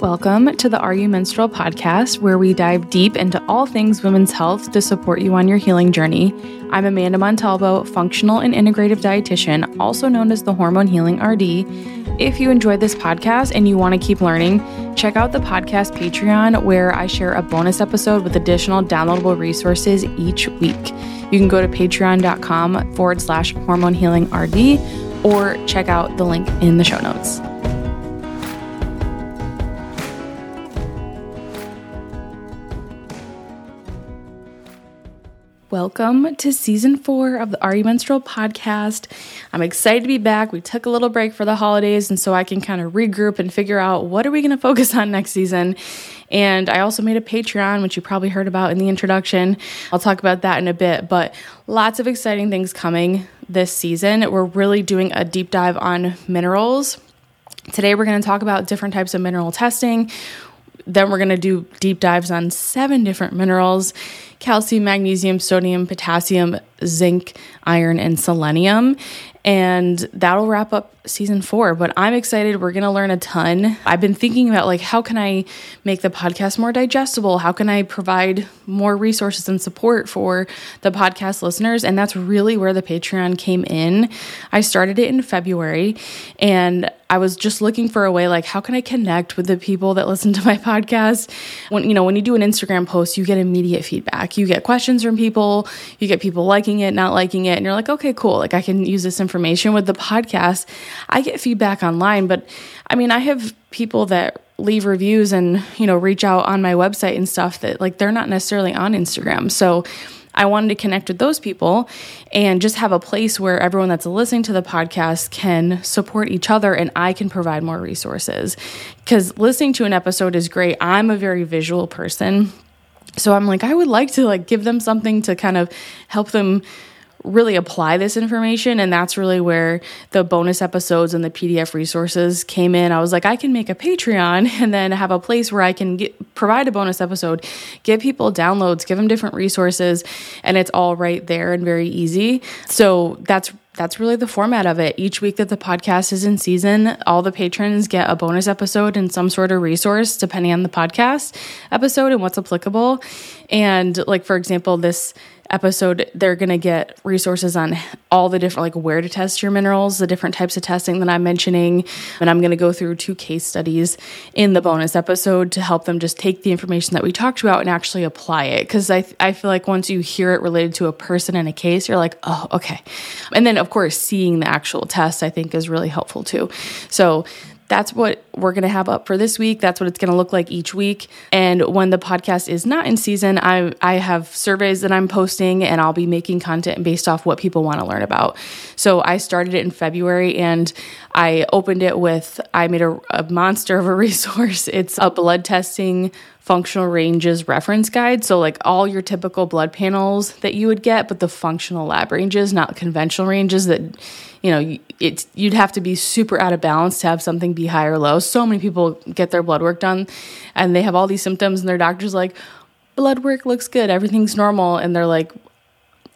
Welcome to the Are You Menstrual podcast, where we dive deep into all things women's health to support you on your healing journey. I'm Amanda Montalvo, functional and integrative dietitian, also known as the Hormone Healing RD. If you enjoyed this podcast and you want to keep learning, check out the podcast Patreon, where I share a bonus episode with additional downloadable resources each week. You can go to patreon.com forward slash hormone healing RD or check out the link in the show notes. Welcome to season four of the Are You Menstrual podcast. I'm excited to be back. We took a little break for the holidays, and so I can kind of regroup and figure out what are we going to focus on next season. And I also made a Patreon, which you probably heard about in the introduction. I'll talk about that in a bit, but lots of exciting things coming this season. We're really doing a deep dive on minerals. Today, we're going to talk about different types of mineral testing. Then, we're going to do deep dives on seven different minerals calcium, magnesium, sodium, potassium, zinc, iron, and selenium. And that'll wrap up season four. But I'm excited. We're going to learn a ton. I've been thinking about like, how can I make the podcast more digestible? How can I provide more resources and support for the podcast listeners? And that's really where the Patreon came in. I started it in February and I was just looking for a way like how can I connect with the people that listen to my podcast? When you know, when you do an Instagram post, you get immediate feedback. You get questions from people, you get people liking it, not liking it, and you're like, "Okay, cool. Like I can use this information with the podcast." I get feedback online, but I mean, I have people that leave reviews and, you know, reach out on my website and stuff that like they're not necessarily on Instagram. So, I wanted to connect with those people and just have a place where everyone that's listening to the podcast can support each other and I can provide more resources. Because listening to an episode is great. I'm a very visual person. So I'm like, I would like to like give them something to kind of help them really apply this information and that's really where the bonus episodes and the PDF resources came in. I was like I can make a Patreon and then have a place where I can get, provide a bonus episode, give people downloads, give them different resources and it's all right there and very easy. So that's that's really the format of it. Each week that the podcast is in season, all the patrons get a bonus episode and some sort of resource depending on the podcast episode and what's applicable. And like for example, this episode, they're going to get resources on all the different, like where to test your minerals, the different types of testing that I'm mentioning. And I'm going to go through two case studies in the bonus episode to help them just take the information that we talked about and actually apply it. Because I, I feel like once you hear it related to a person and a case, you're like, oh, okay. And then, of course, seeing the actual test, I think, is really helpful too. So that's what we're going to have up for this week. That's what it's going to look like each week. And when the podcast is not in season, I I have surveys that I'm posting and I'll be making content based off what people want to learn about. So I started it in February and I opened it with I made a, a monster of a resource. It's a blood testing functional ranges reference guide. So, like all your typical blood panels that you would get, but the functional lab ranges, not conventional ranges that, you know, it's, you'd have to be super out of balance to have something be high or low. So many people get their blood work done and they have all these symptoms, and their doctor's like, blood work looks good, everything's normal. And they're like,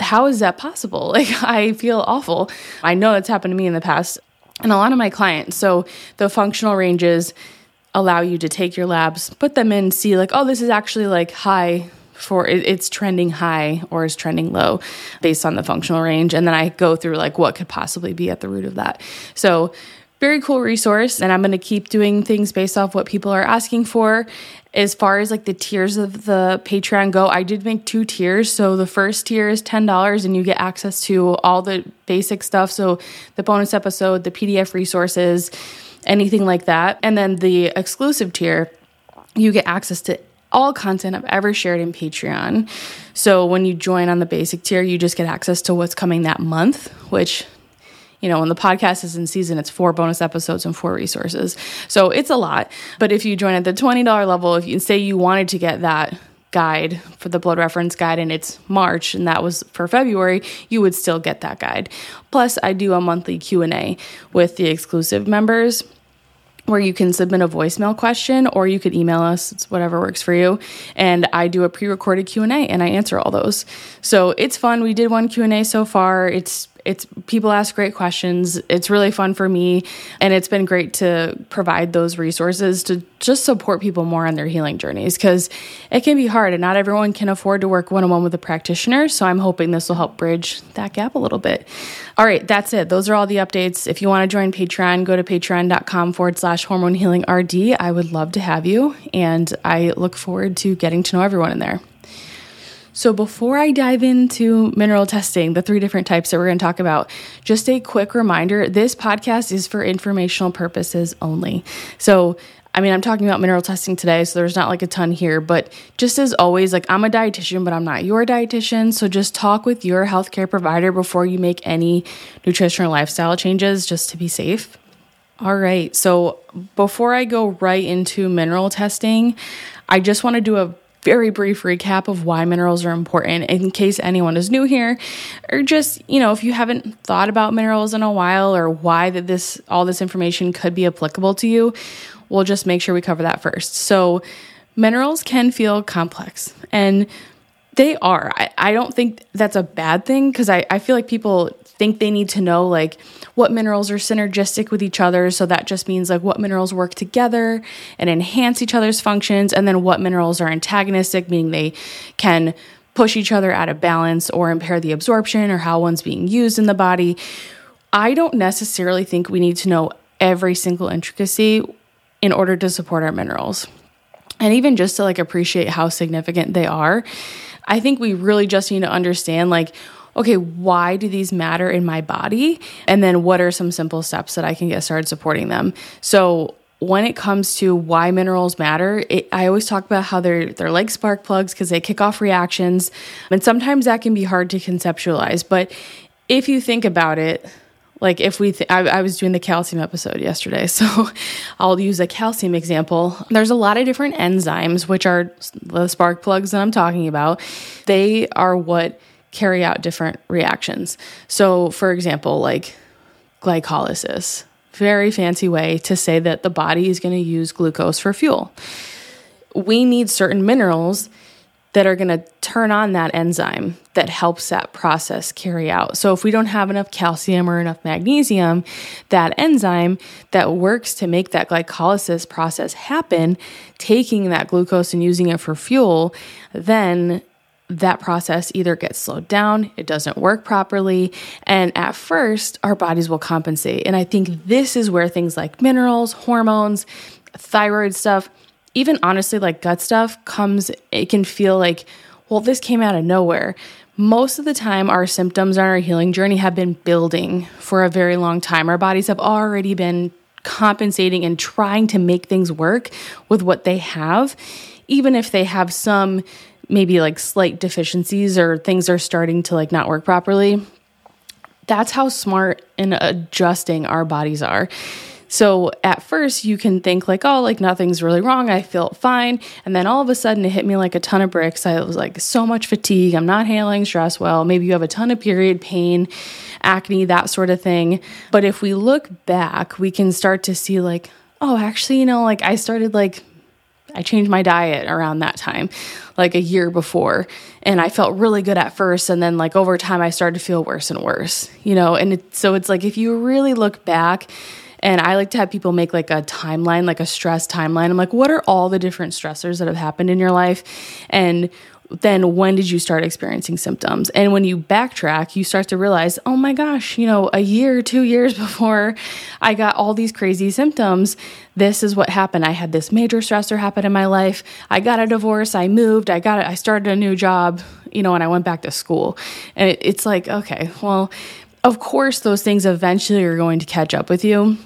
how is that possible? Like, I feel awful. I know it's happened to me in the past and a lot of my clients. So, the functional ranges, allow you to take your labs, put them in, see like, oh, this is actually like high for it's trending high or is trending low based on the functional range. And then I go through like what could possibly be at the root of that. So very cool resource and i'm going to keep doing things based off what people are asking for as far as like the tiers of the patreon go i did make two tiers so the first tier is $10 and you get access to all the basic stuff so the bonus episode the pdf resources anything like that. And then the exclusive tier, you get access to all content I've ever shared in Patreon. So when you join on the basic tier, you just get access to what's coming that month, which you know, when the podcast is in season, it's four bonus episodes and four resources. So it's a lot. But if you join at the $20 level, if you say you wanted to get that guide for the blood reference guide and it's March and that was for February, you would still get that guide. Plus I do a monthly Q&A with the exclusive members where you can submit a voicemail question or you could email us. It's whatever works for you. And i do a pre-recorded q&a and i answer all those. So it's fun. We did one q&a so far. It's It's people ask great questions. It's really fun for me and it's been great to provide those resources to just support people more on their healing journeys cuz it can be hard and not everyone can afford to work one-on-one with a practitioner, so I'm hoping this will help bridge that gap a little bit. All right, that's it. Those are all the updates. If you want to join Patreon, go to patreon.com forward slash hormone healing RD. I would love to have you, and I look forward to getting to know everyone in there. So, before I dive into mineral testing, the three different types that we're going to talk about, just a quick reminder this podcast is for informational purposes only. So, I mean, I'm talking about mineral testing today, so there's not like a ton here, but just as always, like I'm a dietitian, but I'm not your dietitian. So just talk with your healthcare provider before you make any nutritional lifestyle changes just to be safe. All right, so before I go right into mineral testing, I just want to do a very brief recap of why minerals are important in case anyone is new here or just you know if you haven't thought about minerals in a while or why that this all this information could be applicable to you we'll just make sure we cover that first. So minerals can feel complex and they are. I, I don't think that's a bad thing because I, I feel like people think they need to know like what minerals are synergistic with each other. So that just means like what minerals work together and enhance each other's functions, and then what minerals are antagonistic, meaning they can push each other out of balance or impair the absorption or how one's being used in the body. I don't necessarily think we need to know every single intricacy in order to support our minerals. And even just to like appreciate how significant they are, I think we really just need to understand like okay, why do these matter in my body? And then what are some simple steps that I can get started supporting them? So, when it comes to why minerals matter, it, I always talk about how they're they're like spark plugs because they kick off reactions, and sometimes that can be hard to conceptualize. But if you think about it, like if we, th- I, I was doing the calcium episode yesterday, so I'll use a calcium example. There's a lot of different enzymes, which are the spark plugs that I'm talking about. They are what carry out different reactions. So, for example, like glycolysis, very fancy way to say that the body is going to use glucose for fuel. We need certain minerals that are going to turn on that enzyme that helps that process carry out. So, if we don't have enough calcium or enough magnesium, that enzyme that works to make that glycolysis process happen, taking that glucose and using it for fuel, then that process either gets slowed down, it doesn't work properly, and at first, our bodies will compensate. And I think this is where things like minerals, hormones, thyroid stuff, even honestly, like gut stuff comes, it can feel like, well, this came out of nowhere. Most of the time, our symptoms on our healing journey have been building for a very long time. Our bodies have already been compensating and trying to make things work with what they have, even if they have some maybe like slight deficiencies or things are starting to like not work properly. That's how smart and adjusting our bodies are. So at first you can think like, oh, like nothing's really wrong. I feel fine. And then all of a sudden it hit me like a ton of bricks. I was like so much fatigue. I'm not handling stress well. Maybe you have a ton of period pain, acne, that sort of thing. But if we look back, we can start to see like, oh, actually, you know, like I started like I changed my diet around that time, like a year before. And I felt really good at first. And then, like, over time, I started to feel worse and worse, you know? And it, so it's like if you really look back, and I like to have people make like a timeline, like a stress timeline. I'm like, what are all the different stressors that have happened in your life? And then when did you start experiencing symptoms? And when you backtrack, you start to realize, oh my gosh, you know, a year, two years before I got all these crazy symptoms, this is what happened. I had this major stressor happen in my life. I got a divorce. I moved. I got it. I started a new job, you know, and I went back to school. And it, it's like, okay, well, of course, those things eventually are going to catch up with you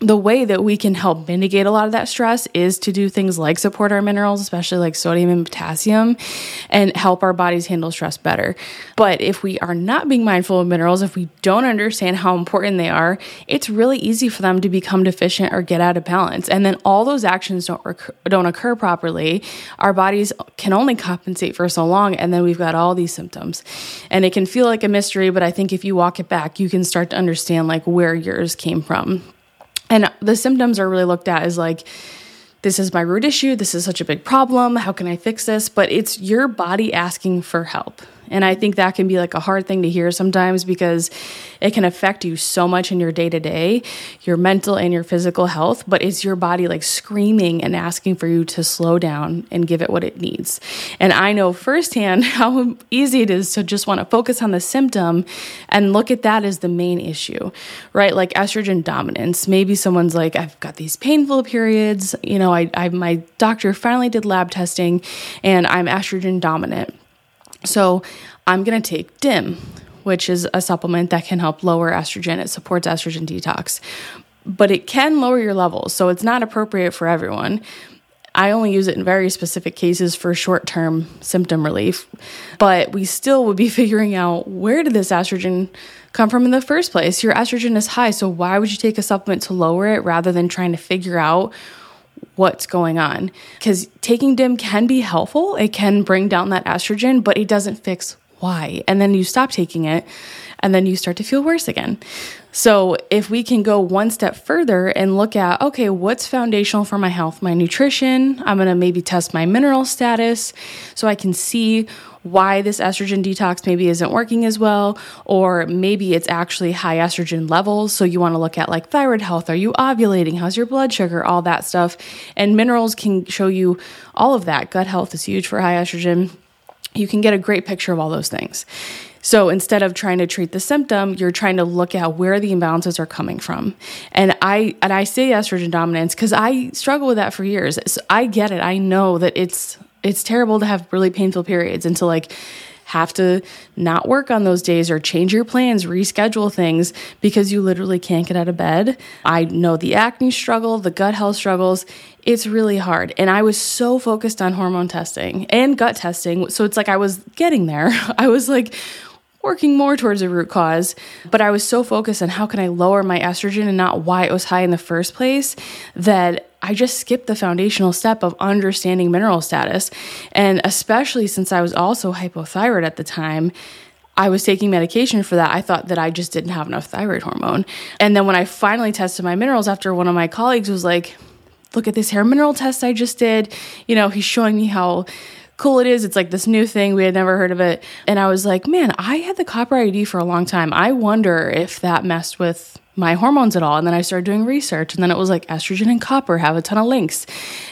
the way that we can help mitigate a lot of that stress is to do things like support our minerals, especially like sodium and potassium, and help our bodies handle stress better. But if we are not being mindful of minerals, if we don't understand how important they are, it's really easy for them to become deficient or get out of balance. And then all those actions don't recur, don't occur properly. Our bodies can only compensate for so long, and then we've got all these symptoms. And it can feel like a mystery, but I think if you walk it back, you can start to understand like where yours came from. And the symptoms are really looked at as like, this is my root issue. This is such a big problem. How can I fix this? But it's your body asking for help. And I think that can be like a hard thing to hear sometimes because it can affect you so much in your day to day, your mental and your physical health. But it's your body like screaming and asking for you to slow down and give it what it needs. And I know firsthand how easy it is to just want to focus on the symptom and look at that as the main issue, right? Like estrogen dominance. Maybe someone's like, I've got these painful periods. You know, I, I my doctor finally did lab testing and I'm estrogen dominant. So I'm going to take DIM, which is a supplement that can help lower estrogen. It supports estrogen detox, but it can lower your levels. So it's not appropriate for everyone. I only use it in very specific cases for short term symptom relief, but we still would be figuring out where did this estrogen come from in the first place? Your estrogen is high, so why would you take a supplement to lower it rather than trying to figure out what's going on? Because taking DIM can be helpful, it can bring down that estrogen, but it doesn't fix why. And then you stop taking it and then you start to feel worse again. So, if we can go one step further and look at, okay, what's foundational for my health? My nutrition, I'm gonna maybe test my mineral status so I can see why this estrogen detox maybe isn't working as well, or maybe it's actually high estrogen levels. So, you wanna look at like thyroid health. Are you ovulating? How's your blood sugar? All that stuff. And minerals can show you all of that. Gut health is huge for high estrogen. You can get a great picture of all those things. So instead of trying to treat the symptom, you're trying to look at where the imbalances are coming from. And I and I say estrogen dominance because I struggle with that for years. So I get it. I know that it's it's terrible to have really painful periods and to like have to not work on those days or change your plans, reschedule things because you literally can't get out of bed. I know the acne struggle, the gut health struggles. It's really hard. And I was so focused on hormone testing and gut testing. So it's like I was getting there. I was like, working more towards a root cause, but I was so focused on how can I lower my estrogen and not why it was high in the first place that I just skipped the foundational step of understanding mineral status. And especially since I was also hypothyroid at the time, I was taking medication for that. I thought that I just didn't have enough thyroid hormone. And then when I finally tested my minerals after one of my colleagues was like, look at this hair mineral test I just did. You know, he's showing me how cool it is. It's like this new thing. We had never heard of it. And I was like, man, I had the copper IUD for a long time. I wonder if that messed with my hormones at all. And then I started doing research, and then it was like estrogen and copper have a ton of links.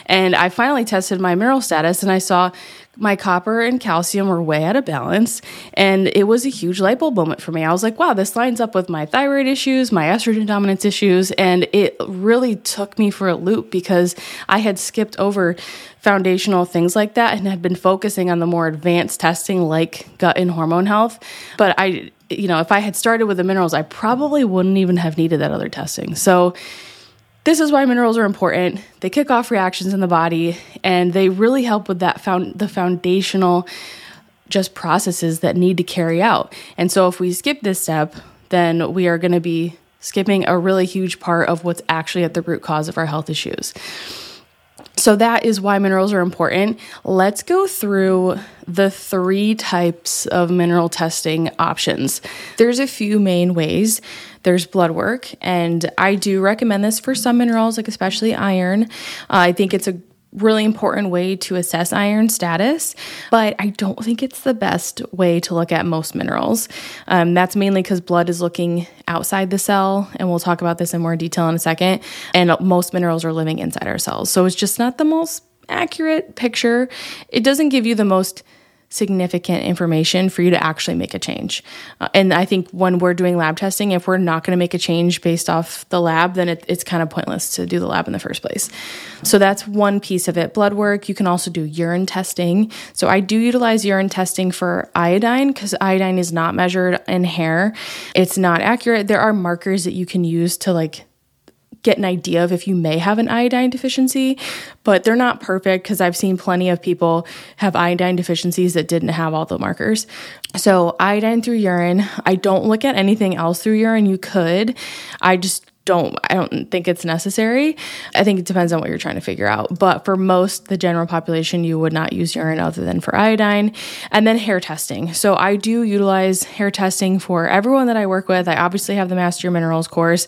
And I finally tested my mineral status, and I saw my copper and calcium were way out of balance. And it was a huge light bulb moment for me. I was like, wow, this lines up with my thyroid issues, my estrogen dominance issues. And it really took me for a loop because I had skipped over foundational things like that and had been focusing on the more advanced testing like gut and hormone health. But I, you know, if I had started with the minerals, I probably wouldn't even have needed that other testing. So, this is why minerals are important. They kick off reactions in the body and they really help with that found the foundational just processes that need to carry out. And so if we skip this step, then we are going to be skipping a really huge part of what's actually at the root cause of our health issues. So that is why minerals are important. Let's go through the three types of mineral testing options. There's a few main ways. There's blood work, and I do recommend this for some minerals, like especially iron. Uh, I think it's a really important way to assess iron status, but I don't think it's the best way to look at most minerals. Um, that's mainly because blood is looking outside the cell, and we'll talk about this in more detail in a second. And most minerals are living inside our cells. So it's just not the most accurate picture. It doesn't give you the most significant information for you to actually make a change. Uh, and I think when we're doing lab testing, if we're not going to make a change based off the lab, then it, it's kind of pointless to do the lab in the first place. So that's one piece of it. Blood work, you can also do urine testing. So I do utilize urine testing for iodine because iodine is not measured in hair. It's not accurate. There are markers that you can use to like get an idea of if you may have an iodine deficiency, but they're not perfect because I've seen plenty of people have iodine deficiencies that didn't have all the markers. So, iodine through urine, I don't look at anything else through urine. You could. I just don't I don't think it's necessary. I think it depends on what you're trying to figure out. But for most the general population, you would not use urine other than for iodine. And then hair testing. So I do utilize hair testing for everyone that I work with. I obviously have the Master Minerals course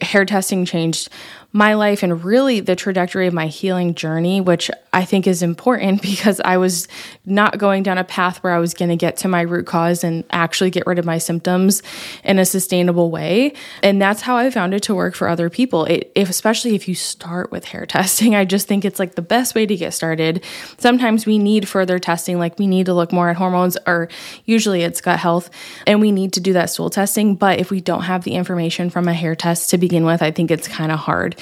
hair testing changed my life and really the trajectory of my healing journey, which I think is important because I was not going down a path where I was going to get to my root cause and actually get rid of my symptoms in a sustainable way. And that's how I found it to work for other people. It, if, especially if you start with hair testing, I just think it's like the best way to get started. Sometimes we need further testing, like we need to look more at hormones, or usually it's gut health, and we need to do that stool testing. But if we don't have the information from a hair test to begin with, I think it's kind of hard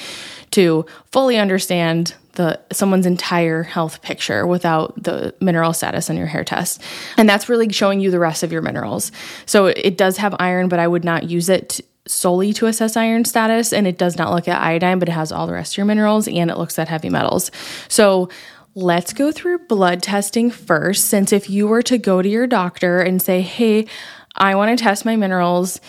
to fully understand the someone's entire health picture without the mineral status on your hair test. And that's really showing you the rest of your minerals. So it does have iron, but I would not use it solely to assess iron status and it does not look at iodine, but it has all the rest of your minerals and it looks at heavy metals. So let's go through blood testing first since if you were to go to your doctor and say, "Hey, I want to test my minerals."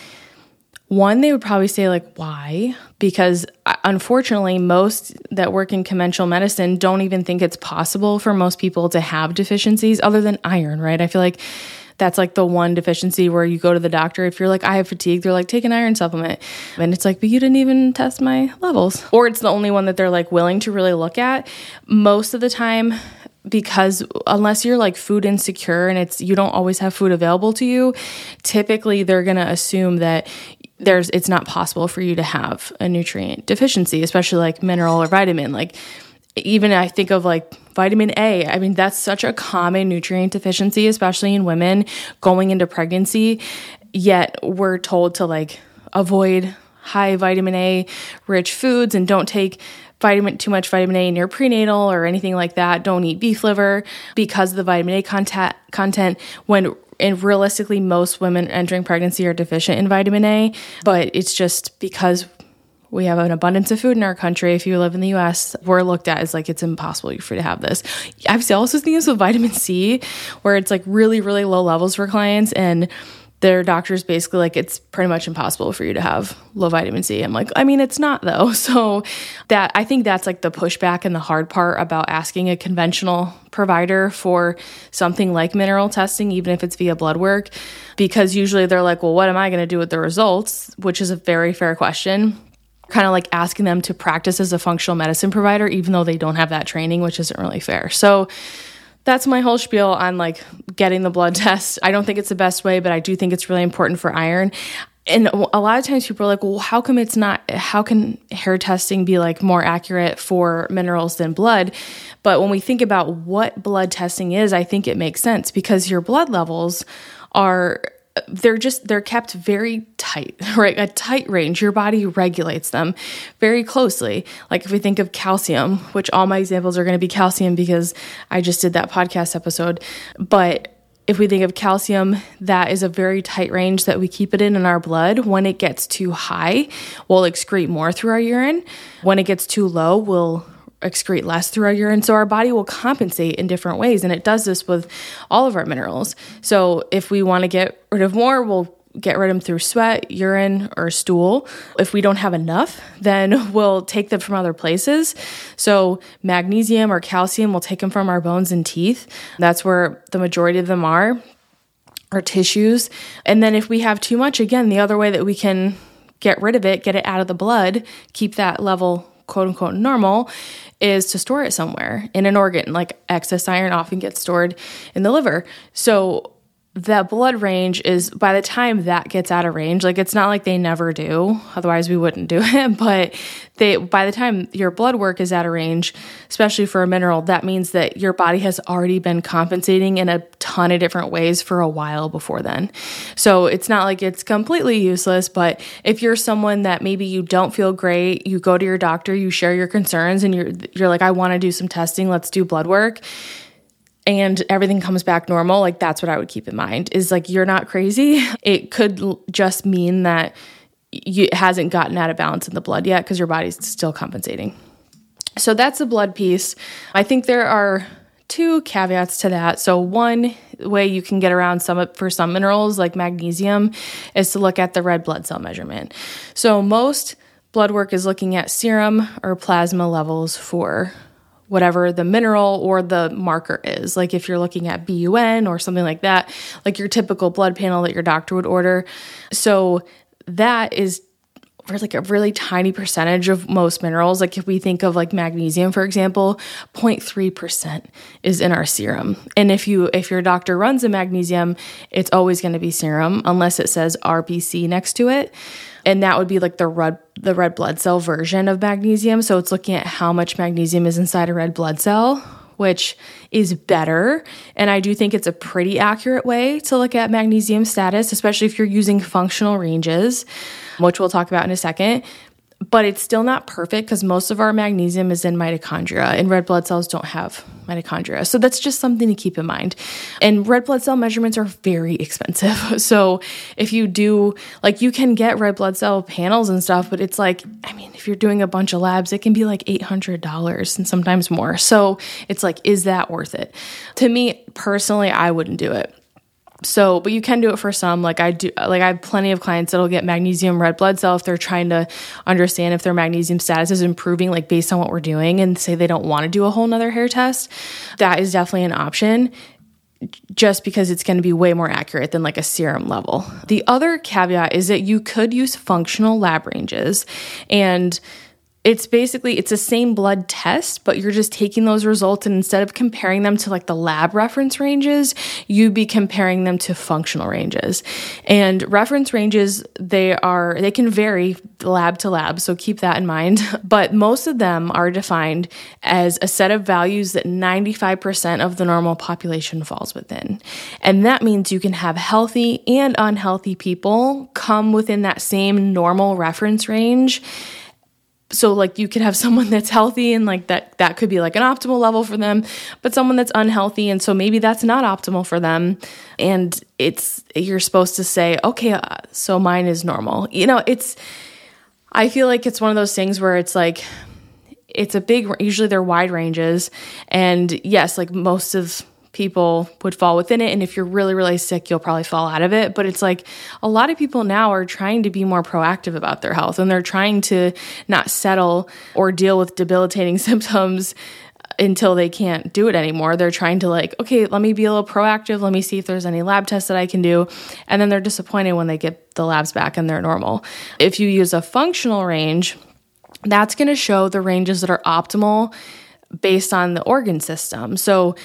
One, they would probably say, like, why? Because uh, unfortunately, most that work in conventional medicine don't even think it's possible for most people to have deficiencies other than iron, right? I feel like that's like the one deficiency where you go to the doctor. If you're like, I have fatigue, they're like, take an iron supplement. And it's like, but you didn't even test my levels. Or it's the only one that they're like willing to really look at. Most of the time, because unless you're like food insecure and it's you don't always have food available to you typically they're going to assume that there's it's not possible for you to have a nutrient deficiency, especially like mineral or vitamin. Like even I think of like vitamin A. I mean, that's such a common nutrient deficiency, especially in women going into pregnancy. Yet we're told to like avoid high vitamin A rich foods and don't take vitamin too much vitamin A in your prenatal or anything like that. Don't eat beef liver because of the vitamin A content content when and realistically most women entering pregnancy are deficient in vitamin A, but it's just because we have an abundance of food in our country. If you live in the US, we're looked at as like it's impossible for you to have this. I've seen also seen this with vitamin C, where it's like really, really low levels for clients. And their doctor's basically like it's pretty much impossible for you to have low vitamin C. I'm like, I mean, it's not though. So that I think that's like the pushback and the hard part about asking a conventional provider for something like mineral testing, even if it's via blood work, because usually they're like, well, what am I going to do with the results? Which is a very fair question. Kind of like asking them to practice as a functional medicine provider, even though they don't have that training, which isn't really fair. So that's my whole spiel on like getting the blood test. I don't think it's the best way, but I do think it's really important for iron. And a lot of times people are like, well, how come it's not, how can hair testing be like more accurate for minerals than blood? But when we think about what blood testing is, I think it makes sense because your blood levels are they're just they're kept very tight right a tight range your body regulates them very closely like if we think of calcium which all my examples are going to be calcium because i just did that podcast episode but if we think of calcium, that is a very tight range that we keep it in in our blood. When it gets too high, we'll excrete more through our urine. When it gets too low, we'll excrete less through our urine. So our body will compensate in different ways. And it does this with all of our minerals. So if we want to get rid of more, we'll get rid of them through sweat, urine, or stool. If we don't have enough, then we'll take them from other places. So, magnesium or calcium, we'll take them from our bones and teeth. That's where the majority of them are, our tissues. And then, if we have too much, again, the other way that we can get rid of it, get it out of the blood, keep that level quote unquote normal is to store it somewhere in an organ. Like excess iron often gets stored in the liver. So that blood range is by the time that gets out of range like it's not like they never do otherwise we wouldn't do it but they by the time your blood work is out of range especially for a mineral that means that your body has already been compensating in a ton of different ways for a while before then. So it's not like it's completely useless but if you're someone that maybe you don't feel great you go to your doctor you share your concerns and you're you're like I want to do some testing let's do blood work and everything comes back normal, like that's what I would keep in mind is like you're not crazy. It could just mean that you, it hasn't gotten out of balance in the blood yet because your body's still compensating. So that's the blood piece. I think there are two caveats to that. So one way you can get around some for some minerals like magnesium is to look at the red blood cell measurement. So most blood work is looking at serum or plasma levels for whatever the mineral or the marker is. Like if you're looking at BUN or something like that, like your typical blood panel that your doctor would order. So that is for like a really tiny percentage of most minerals. Like if we think of like magnesium, for example, 0.3% is in our serum. And if you if your doctor runs a magnesium, it's always going to be serum unless it says RBC next to it. And that would be like the red the red blood cell version of magnesium. So it's looking at how much magnesium is inside a red blood cell, which is better. And I do think it's a pretty accurate way to look at magnesium status, especially if you're using functional ranges which we'll talk about in a second. But it's still not perfect because most of our magnesium is in mitochondria, and red blood cells don't have mitochondria. So that's just something to keep in mind. And red blood cell measurements are very expensive. So if you do, like, you can get red blood cell panels and stuff, but it's like, I mean, if you're doing a bunch of labs, it can be like $800 and sometimes more. So it's like, is that worth it? To me personally, I wouldn't do it. So, but you can do it for some. Like I do, like I have plenty of clients that'll get magnesium red blood cell if they're trying to understand if their magnesium status is improving, like based on what we're doing, and say they don't want to do a whole nother hair test. That is definitely an option just because it's going to be way more accurate than like a serum level. The other caveat is that you could use functional lab ranges and it's basically it's the same blood test but you're just taking those results and instead of comparing them to like the lab reference ranges you'd be comparing them to functional ranges. And reference ranges they are they can vary lab to lab so keep that in mind. But most of them are defined as a set of values that 95% of the normal population falls within. And that means you can have healthy and unhealthy people come within that same normal reference range so like you could have someone that's healthy and like that that could be like an optimal level for them but someone that's unhealthy and so maybe that's not optimal for them. And it's you're supposed to say okay uh, so mine is normal. You know it's i feel like it's one of those things where it's like it's a big usually they're wide ranges and yes like most of people would fall within it. And if you're really, really sick, you'll probably fall out of it. But it's like a lot of people now are trying to be more proactive about their health and they're trying to not settle or deal with debilitating symptoms until they can't do it anymore. They're trying to like, okay, let me be a little proactive. Let me see if there's any lab tests that I can do. And then they're disappointed when they get the labs back and they're normal. If you use a functional range, that's going to show the ranges that are optimal based on the organ system. So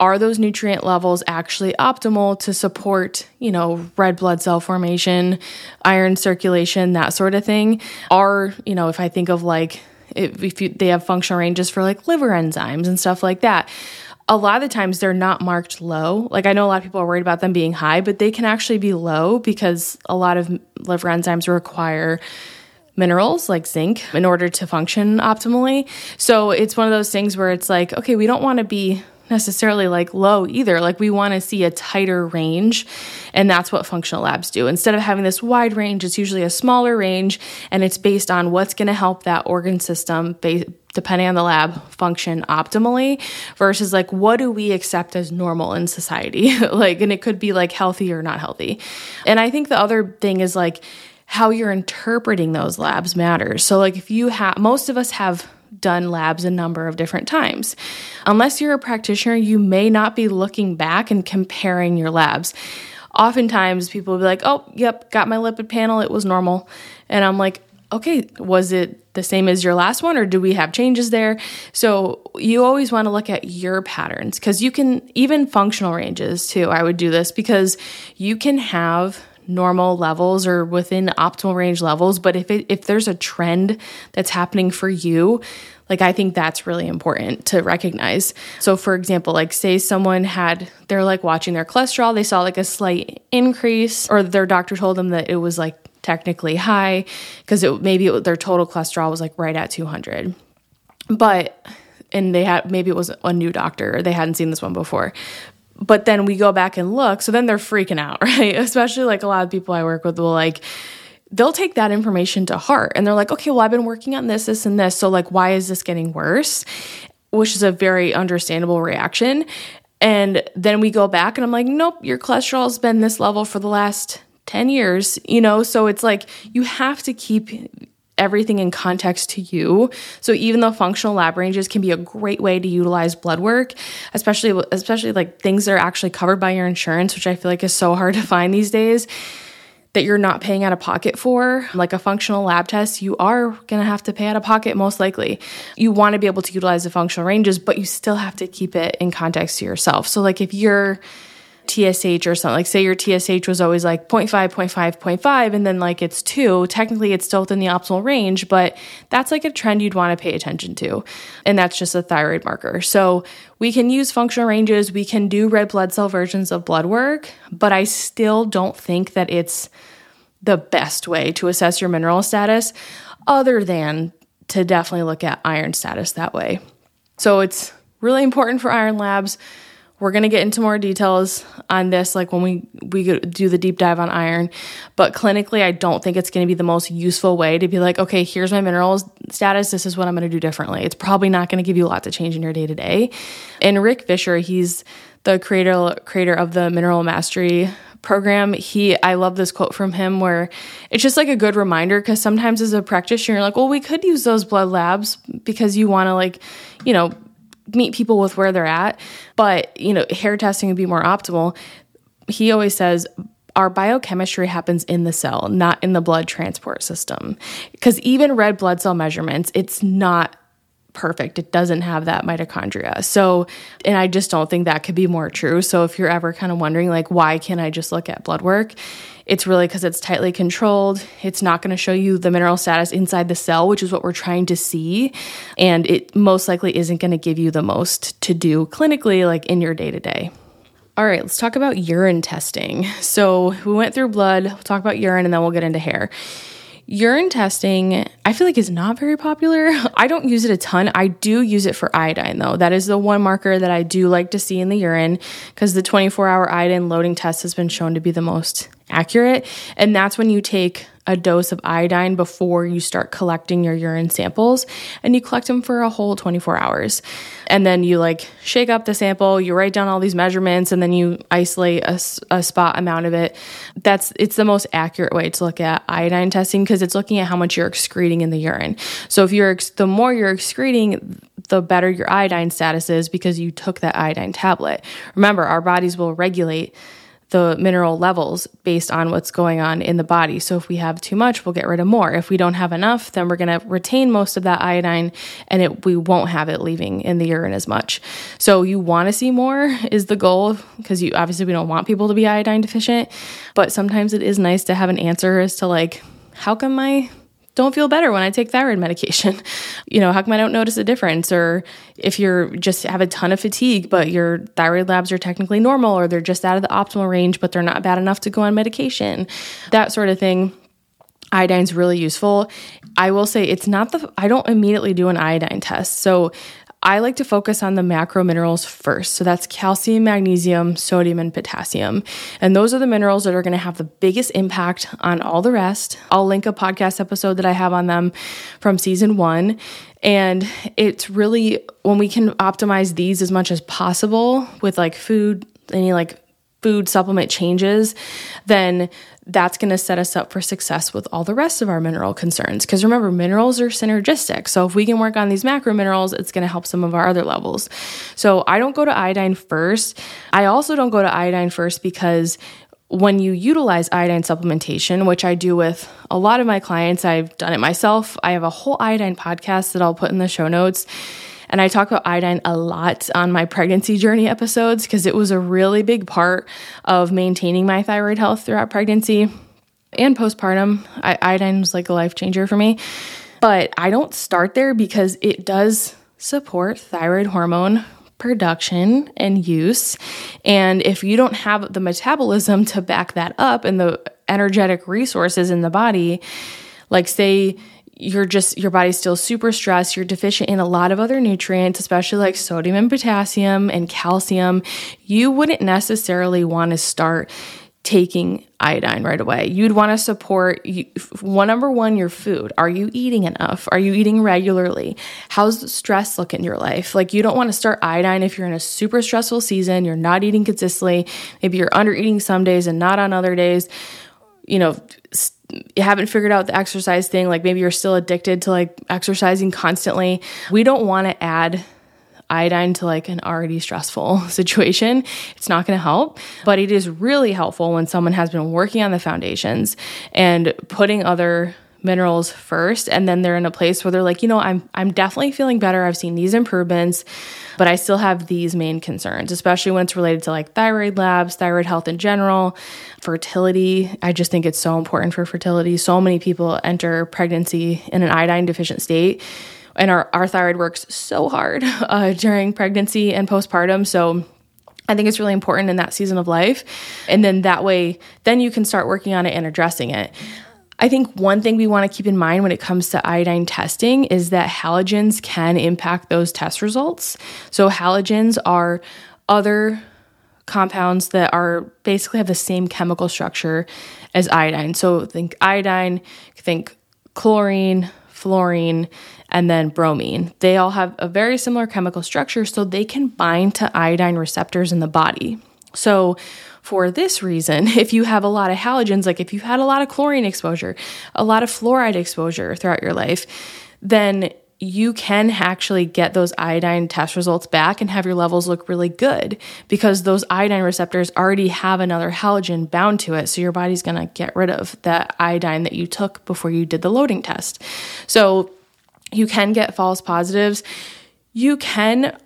are those nutrient levels actually optimal to support, you know, red blood cell formation, iron circulation, that sort of thing? Are, you know, if I think of like if, you, they have functional ranges for like liver enzymes and stuff like that, a lot of the times they're not marked low. Like I know a lot of people are worried about them being high, but they can actually be low because a lot of liver enzymes require minerals like zinc in order to function optimally. So it's one of those things where it's like, okay, we don't want to be necessarily like low either. Like we want to see a tighter range, and that's what functional labs do. Instead of having this wide range, it's usually a smaller range, and it's based on what's going to help that organ system, depending on the lab, function optimally versus like what do we accept as normal in society? like, and it could be like healthy or not healthy. And I think the other thing is like, how you're interpreting those labs matters. So, like, if you have, most of us have done labs a number of different times. Unless you're a practitioner, you may not be looking back and comparing your labs. Oftentimes, people will be like, oh, yep, got my lipid panel, it was normal. And I'm like, okay, was it the same as your last one or do we have changes there? So you always want to look at your patterns because you can, even functional ranges too, I would do this because you can have normal levels or within optimal range levels but if it, if there's a trend that's happening for you like i think that's really important to recognize. So for example like say someone had they're like watching their cholesterol they saw like a slight increase or their doctor told them that it was like technically high because it maybe it, their total cholesterol was like right at 200 but and they had maybe it was a new doctor or they hadn't seen this one before but then we go back and look so then they're freaking out right? Especially like a lot of people i work with will like they'll take that information to heart and they're like okay well i've been working on this this and this so like why is this getting worse? Which is a very understandable reaction and then we go back and i'm like nope your cholesterol's been this level for the last 10 years you know so it's like you have to keep everything in context to you. So even though functional lab ranges can be a great way to utilize blood work, especially especially like things that are actually covered by your insurance, which I feel like is so hard to find these days, that you're not paying out of pocket for, like a functional lab test, you are going to have to pay out of pocket most likely. You want to be able to utilize the functional ranges, but you still have to keep it in context to yourself. So, like if you're TSH or something, like say your TSH was always like 0.5, 0.5, 0.5, and then like it's two, technically it's still within the optimal range, but that's like a trend you'd want to pay attention to. And that's just a thyroid marker. So we can use functional ranges, we can do red blood cell versions of blood work, but I still don't think that it's the best way to assess your mineral status, other than to definitely look at iron status that way. So it's really important for iron labs. We're going to get into more details on this like when we we do the deep dive on iron, but clinically I don't think it's going to be the most useful way to be like, okay, here's my minerals status, this is what I'm going to do differently. It's probably not going to give you a lot to change in your day-to-day. And Rick Fisher, he's the creator creator of the Mineral Mastery program he i love this quote from him where it's just like a good reminder because sometimes as a practitioner you're like well we could use those blood labs because you want to like you know meet people with where they're at but you know hair testing would be more optimal he always says our biochemistry happens in the cell, not in the blood transport system. Because even red blood cell measurements, it's not perfect. It doesn't have that mitochondria. So, and I just don't think that could be more true. So, if you're ever kind of wondering, like, why can't I just look at blood work? It's really because it's tightly controlled. It's not going to show you the mineral status inside the cell, which is what we're trying to see. And it most likely isn't going to give you the most to do clinically, like in your day to day. All right, let's talk about urine testing. So, we went through blood, we'll talk about urine, and then we'll get into hair. Urine testing, I feel like is not very popular. I don't use it a ton. I do use it for iodine though. That is the one marker that I do like to see in the urine because the 24 hour iodine loading test has been shown to be the most accurate. And that's when you take a dose of iodine before you start collecting your urine samples and you collect them for a whole 24 hours. And then you like shake up the sample, you write down all these measurements and then you isolate a, a spot amount of it. That's it's the most accurate way to look at iodine testing because it's looking at how much you're excreting in the urine. So if you're the more you're excreting, the better your iodine status is because you took that iodine tablet. Remember, our bodies will regulate the mineral levels based on what's going on in the body. So if we have too much, we'll get rid of more. If we don't have enough, then we're going to retain most of that iodine and it, we won't have it leaving in the urine as much. So you want to see more is the goal because you obviously we don't want people to be iodine deficient, but sometimes it is nice to have an answer as to like how come my don't feel better when I take thyroid medication. You know, how come I don't notice a difference? Or if you're just have a ton of fatigue, but your thyroid labs are technically normal, or they're just out of the optimal range, but they're not bad enough to go on medication, that sort of thing. Iodine's really useful. I will say it's not the, I don't immediately do an iodine test. So I like to focus on the macro minerals first. So that's calcium, magnesium, sodium, and potassium. And those are the minerals that are going to have the biggest impact on all the rest. I'll link a podcast episode that I have on them from season one. And it's really when we can optimize these as much as possible with like food, any like food supplement changes, then that's going to set us up for success with all the rest of our mineral concerns. Because remember, minerals are synergistic. So if we can work on these macro minerals, it's going to help some of our other levels. So I don't go to iodine first. I also don't go to iodine first because when you utilize iodine supplementation, which I do with a lot of my clients, I've done it myself. I have a whole iodine podcast that I'll put in the show notes and I talk about iodine a lot on my pregnancy journey episodes because it was a really big part of maintaining my thyroid health throughout pregnancy and postpartum. I, iodine was like a life changer for me. But I don't start there because it does support thyroid hormone production and use. And if you don't have the metabolism to back that up and the energetic resources in the body, like say you're just your body's still super stressed. You're deficient in a lot of other nutrients especially like sodium and potassium and calcium. You wouldn't necessarily want to start taking iodine right away. You'd want to support one number one your food. Are you eating enough? Are you eating regularly? How's the stress look in your life? Like you don't want to start iodine if you're in a super stressful season you're not eating consistently maybe you're under eating some days and not on other days. You know you haven't figured out the exercise thing, like maybe you're still addicted to like exercising constantly, we don't want to add iodine to like an already stressful situation, it's not going to help. But it is really helpful when someone has been working on the foundations and putting other minerals first and then they're in a place where they're like, you know, I'm I'm definitely feeling better. I've seen these improvements, but I still have these main concerns, especially when it's related to like thyroid labs, thyroid health in general, fertility. I just think it's so important for fertility. So many people enter pregnancy in an iodine deficient state. And our, our thyroid works so hard uh, during pregnancy and postpartum. So I think it's really important in that season of life. And then that way, then you can start working on it and addressing it. I think one thing we want to keep in mind when it comes to iodine testing is that halogens can impact those test results. So, halogens are other compounds that are basically have the same chemical structure as iodine. So, think iodine, think chlorine, fluorine, and then bromine. They all have a very similar chemical structure, so they can bind to iodine receptors in the body. So, for this reason, if you have a lot of halogens, like if you've had a lot of chlorine exposure, a lot of fluoride exposure throughout your life, then you can actually get those iodine test results back and have your levels look really good because those iodine receptors already have another halogen bound to it. So your body's going to get rid of that iodine that you took before you did the loading test. So you can get false positives. You can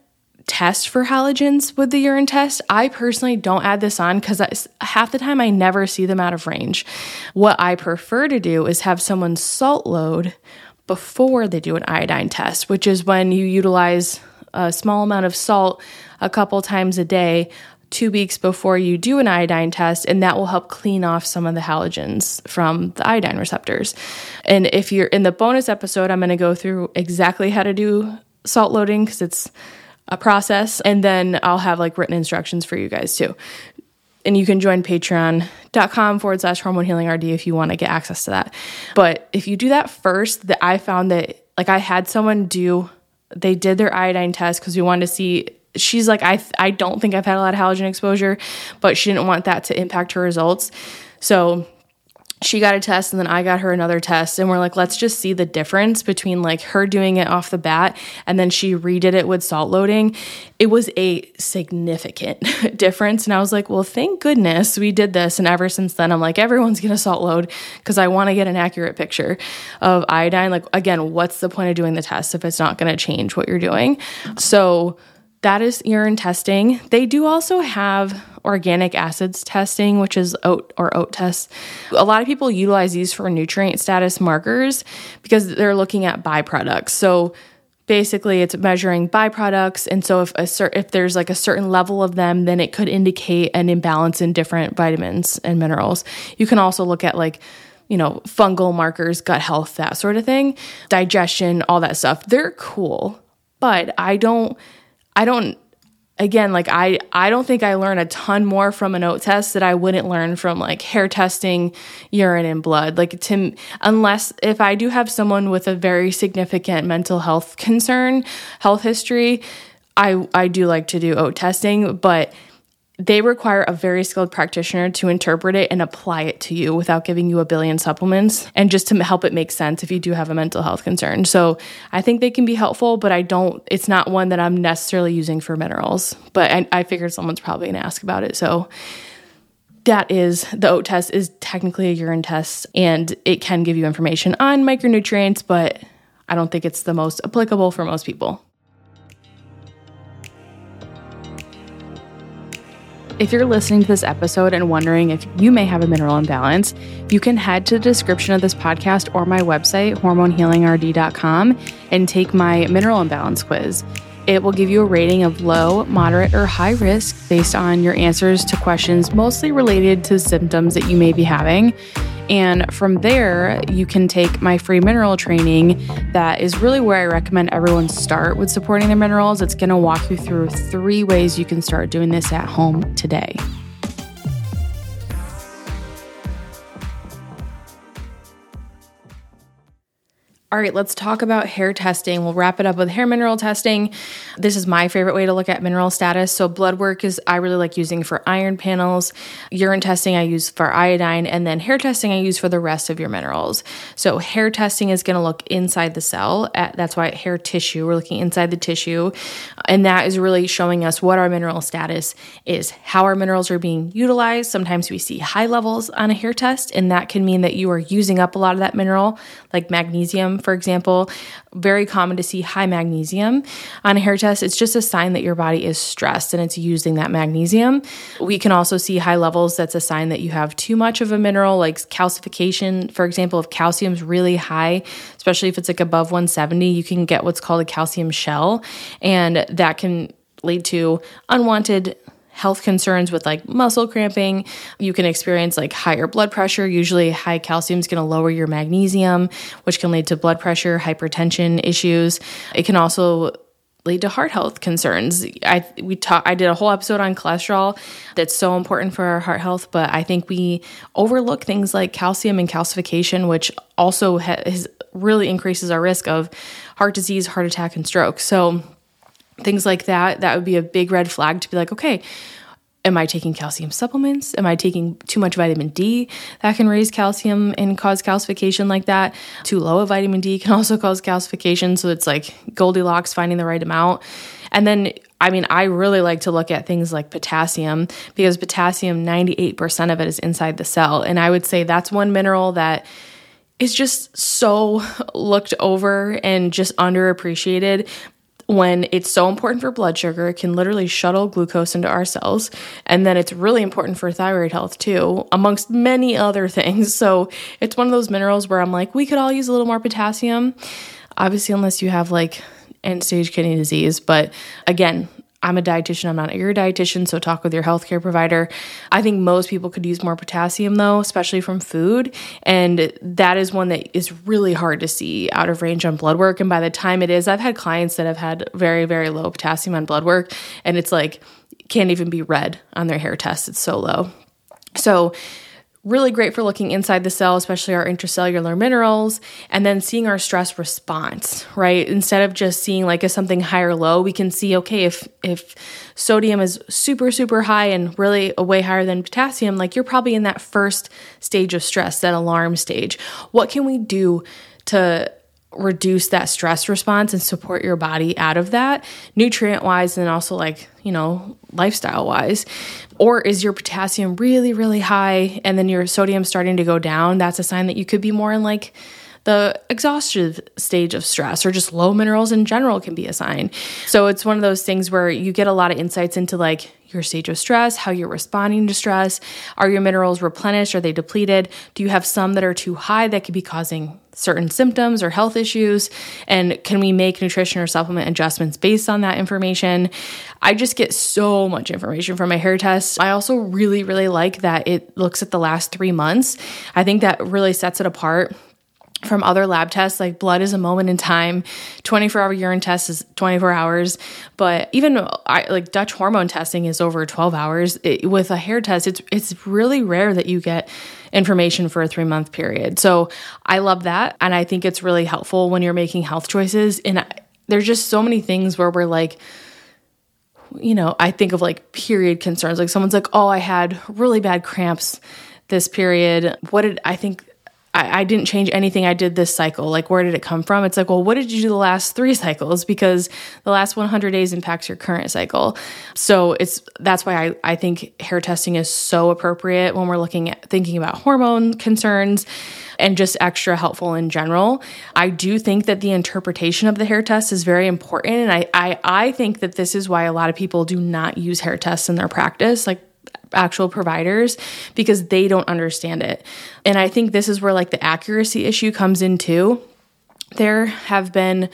test for halogens with the urine test. I personally don't add this on because half the time I never see them out of range. What I prefer to do is have someone salt load before they do an iodine test, which is when you utilize a small amount of salt a couple times a day. Two weeks before you do an iodine test, and that will help clean off some of the halogens from the iodine receptors. And if you're in the bonus episode, I'm going to go through exactly how to do salt loading because it's a process. And then I'll have like written instructions for you guys too. And you can join patreon.com forward slash hormone healing RD if you want to get access to that. But if you do that first, that I found that like I had someone do, they did their iodine test because we wanted to see she's like I I don't think I've had a lot of halogen exposure, but she didn't want that to impact her results. So she got a test and then I got her another test. And we're like let's just see the difference between like her doing it off the bat and then she redid it with salt loading. It was a significant difference. And I was like well thank goodness we did this. And ever since then I'm like everyone's going to salt load cuz I want to get an accurate picture of iodine. Like again what's the point of doing the test if it's not going to change what you're doing? So that is urine testing. They do also have organic acids testing, which is OAT or OAT tests. A lot of people utilize these for nutrient status markers because they're looking at byproducts. So basically it's measuring byproducts and so if a cer- if there's like a certain level of them then it could indicate an imbalance in different vitamins and minerals. You can also look at like you know, fungal markers, gut health, that sort of thing, digestion, all that stuff. They're cool, but I don't I don't again like I I don't think I learn a ton more from an OAT test that I wouldn't learn from like hair testing, urine and blood. Like to unless if I do have someone with a very significant mental health concern, health history, I I do like to do OAT testing, but they require a very skilled practitioner to interpret it and apply it to you without giving you a billion supplements and just to help it make sense if you do have a mental health concern. So I think they can be helpful, but I don't, it's not one that I'm necessarily using for minerals. But I, I figured someone's probably to ask about it. So that is the OAT test is technically a urine test and it can give you information on micronutrients, but I don't think it's the most applicable for most people. If you're listening to this episode and wondering if you may have a mineral imbalance, you can head to the description of this podcast or my website, hormonehealingrd.com, and take my mineral imbalance quiz. It will give you a rating of low, moderate, or high risk based on your answers to questions mostly related to symptoms that you may be having. And from there, you can take my free mineral training. That is really where I recommend everyone start with supporting their minerals. It's going to walk you through three ways you can start doing this at home today. All right, let's talk about hair testing. We'll wrap it up with hair mineral testing. This is my favorite way to look at mineral status. So, blood work is I really like using for iron panels, urine testing I use for iodine, and then hair testing I use for the rest of your minerals. So, hair testing is going to look inside the cell. At, that's why hair tissue, we're looking inside the tissue. And that is really showing us what our mineral status is, how our minerals are being utilized. Sometimes we see high levels on a hair test, and that can mean that you are using up a lot of that mineral, like magnesium for example, very common to see high magnesium on a hair test. It's just a sign that your body is stressed and it's using that magnesium. We can also see high levels. That's a sign that you have too much of a mineral, like calcification. For example, if calcium's really high, especially if it's like above 170, you can get what's called a calcium shell, and that can lead to unwanted health concerns with like muscle cramping. You can experience like higher blood pressure. Usually, high calcium is going to lower your magnesium, which can lead to blood pressure, hypertension issues. It can also lead to heart health concerns. I we talk, I did a whole episode on cholesterol that's so important for our heart health, but I think we overlook things like calcium and calcification, which also has really increases our risk of heart disease, heart attack, and stroke. So things like that, that would be a big red flag to be like, okay, am I taking calcium supplements? Am I taking too much vitamin D that can raise calcium and cause calcification like that? Too low of vitamin D can also cause calcification. So it's like Goldilocks finding the right amount. And then, I mean, I really like to look at things like potassium because potassium, 98% of it is inside the cell. And I would say that's one mineral that is just so looked over and just underappreciated when it's so important for blood sugar, it can literally shuttle glucose into our cells. And then it's really important for thyroid health too, amongst many other things. So it's one of those minerals where I'm like, we could all use a little more potassium. Obviously, unless you have like end stage kidney disease. But again, I'm a dietitian, I'm not your dietitian, so talk with your healthcare provider. I think most people could use more potassium though, especially from food. And that is one that is really hard to see out of range on blood work. And by the time it is, I've had clients that have had very, very low potassium on blood work, and it's like can't even be read on their hair test. It's so low. So really great for looking inside the cell, especially our intracellular minerals, and then seeing our stress response, right? Instead of just seeing like is something high or low, we can see okay if if sodium is super super high and really way higher than potassium, like you're probably in that first stage of stress, that alarm stage. What can we do to reduce that stress response and support your body out of that nutrient wise and also like you know lifestyle wise or is your potassium really really high and then your sodium starting to go down that's a sign that you could be more in like the exhaustive stage of stress or just low minerals in general can be a sign. So it's one of those things where you get a lot of insights into like your stage of stress, how you're responding to stress. Are your minerals replenished? Are they depleted? Do you have some that are too high that could be causing certain symptoms or health issues? And can we make nutrition or supplement adjustments based on that information? I just get so much information from my hair test. I also really, really like that it looks at the last three months. I think that really sets it apart from other lab tests like blood is a moment in time. 24 hour urine test is 24 hours. But even I, like dutch hormone testing is over 12 hours. It, with a hair test it's it's really rare that you get information for a 3 month period. So i love that and i think it's really helpful when you're making health choices. And I, there's just so many things where we're like you know i think of like period concerns. Like someone's like oh i had really bad cramps this period. What did i think I, I didn't change anything I did this cycle. Like, where did it come from? It's like, well, what did you do the last three cycles? Because the last 100 days impacts your current cycle. So it's that's why I, I think hair testing is so appropriate when we're looking at thinking about hormone concerns and just extra helpful in general. I do think that the interpretation of the hair test is very important. And I, I, I think that this is why a lot of people do not use hair tests in their practice. Like actual providers because they don't understand it. And I think this is where like the accuracy issue comes in too. There have been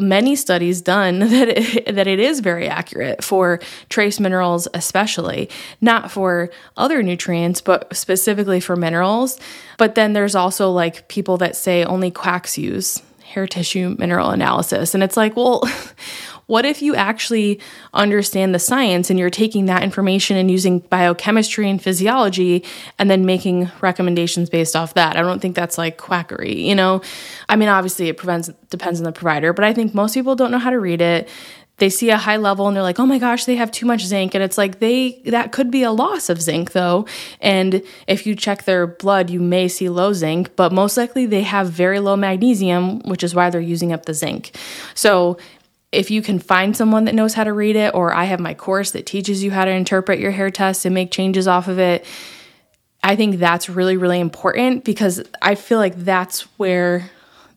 many studies done that it, that it is very accurate for trace minerals especially not for other nutrients but specifically for minerals but then there's also like people that say only quacks use hair tissue mineral analysis. And it's like, well, what if you actually understand the science and you're taking that information and using biochemistry and physiology and then making recommendations based off that? I don't think that's like quackery, you know? I mean, obviously it prevents, depends on the provider, but I think most people don't know how to read it they see a high level and they're like, "Oh my gosh, they have too much zinc." And it's like they that could be a loss of zinc though. And if you check their blood, you may see low zinc, but most likely they have very low magnesium, which is why they're using up the zinc. So, if you can find someone that knows how to read it or I have my course that teaches you how to interpret your hair test and make changes off of it, I think that's really really important because I feel like that's where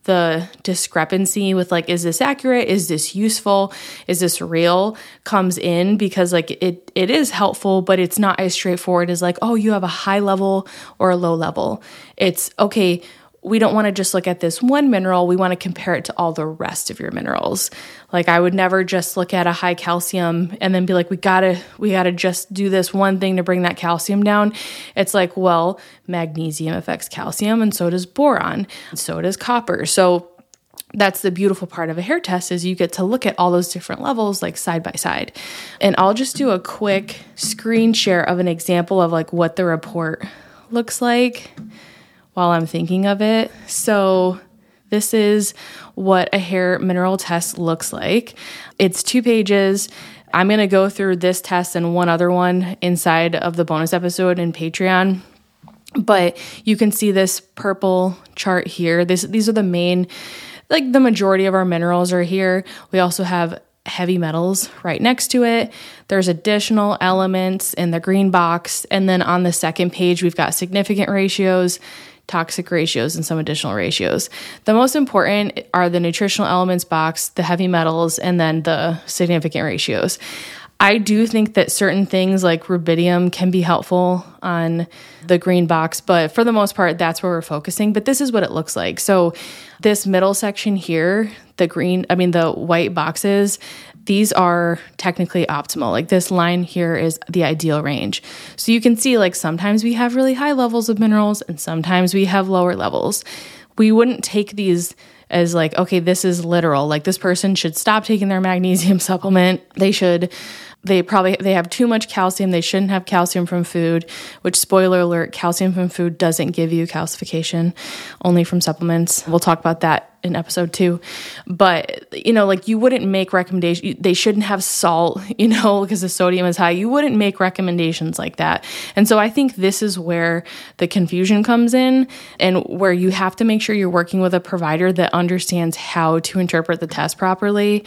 the discrepancy with like is this accurate? Is this useful? Is this real? comes in because like it it is helpful but it's not as straightforward as like oh you have a high level or a low level. It's okay we don't want to just look at this one mineral. We want to compare it to all the rest of your minerals. Like I would never just look at a high calcium and then be like, we gotta, we gotta just do this one thing to bring that calcium down. It's like, well, magnesium affects calcium and so does boron, so does copper. So that's the beautiful part of a hair test is you get to look at all those different levels like side by side. And I'll just do a quick screen share of an example of like what the report looks like while I'm thinking of it. So, this is what a hair mineral test looks like. It's two pages. I'm going to go through this test and one other one inside of the bonus episode in Patreon. But you can see this purple chart here. This these are the main like the majority of our minerals are here. We also have heavy metals right next to it. There's additional elements in the green box. And then on the second page, we've got significant ratios, toxic ratios, and some additional ratios. The most important are the nutritional elements box, the heavy metals, and then the significant ratios. I do think that certain things like rubidium can be helpful on the green box, but for the most part, that's where we're focusing. But this is what it looks like. So, this middle section here, the green, I mean, the white boxes, these are technically optimal. Like this line here is the ideal range. So, you can see like sometimes we have really high levels of minerals and sometimes we have lower levels. We wouldn't take these as like, okay, this is literal. Like this person should stop taking their magnesium supplement. They should they probably they have too much calcium they shouldn't have calcium from food which spoiler alert calcium from food doesn't give you calcification only from supplements we'll talk about that in episode two. But, you know, like you wouldn't make recommendations, they shouldn't have salt, you know, because the sodium is high. You wouldn't make recommendations like that. And so I think this is where the confusion comes in and where you have to make sure you're working with a provider that understands how to interpret the test properly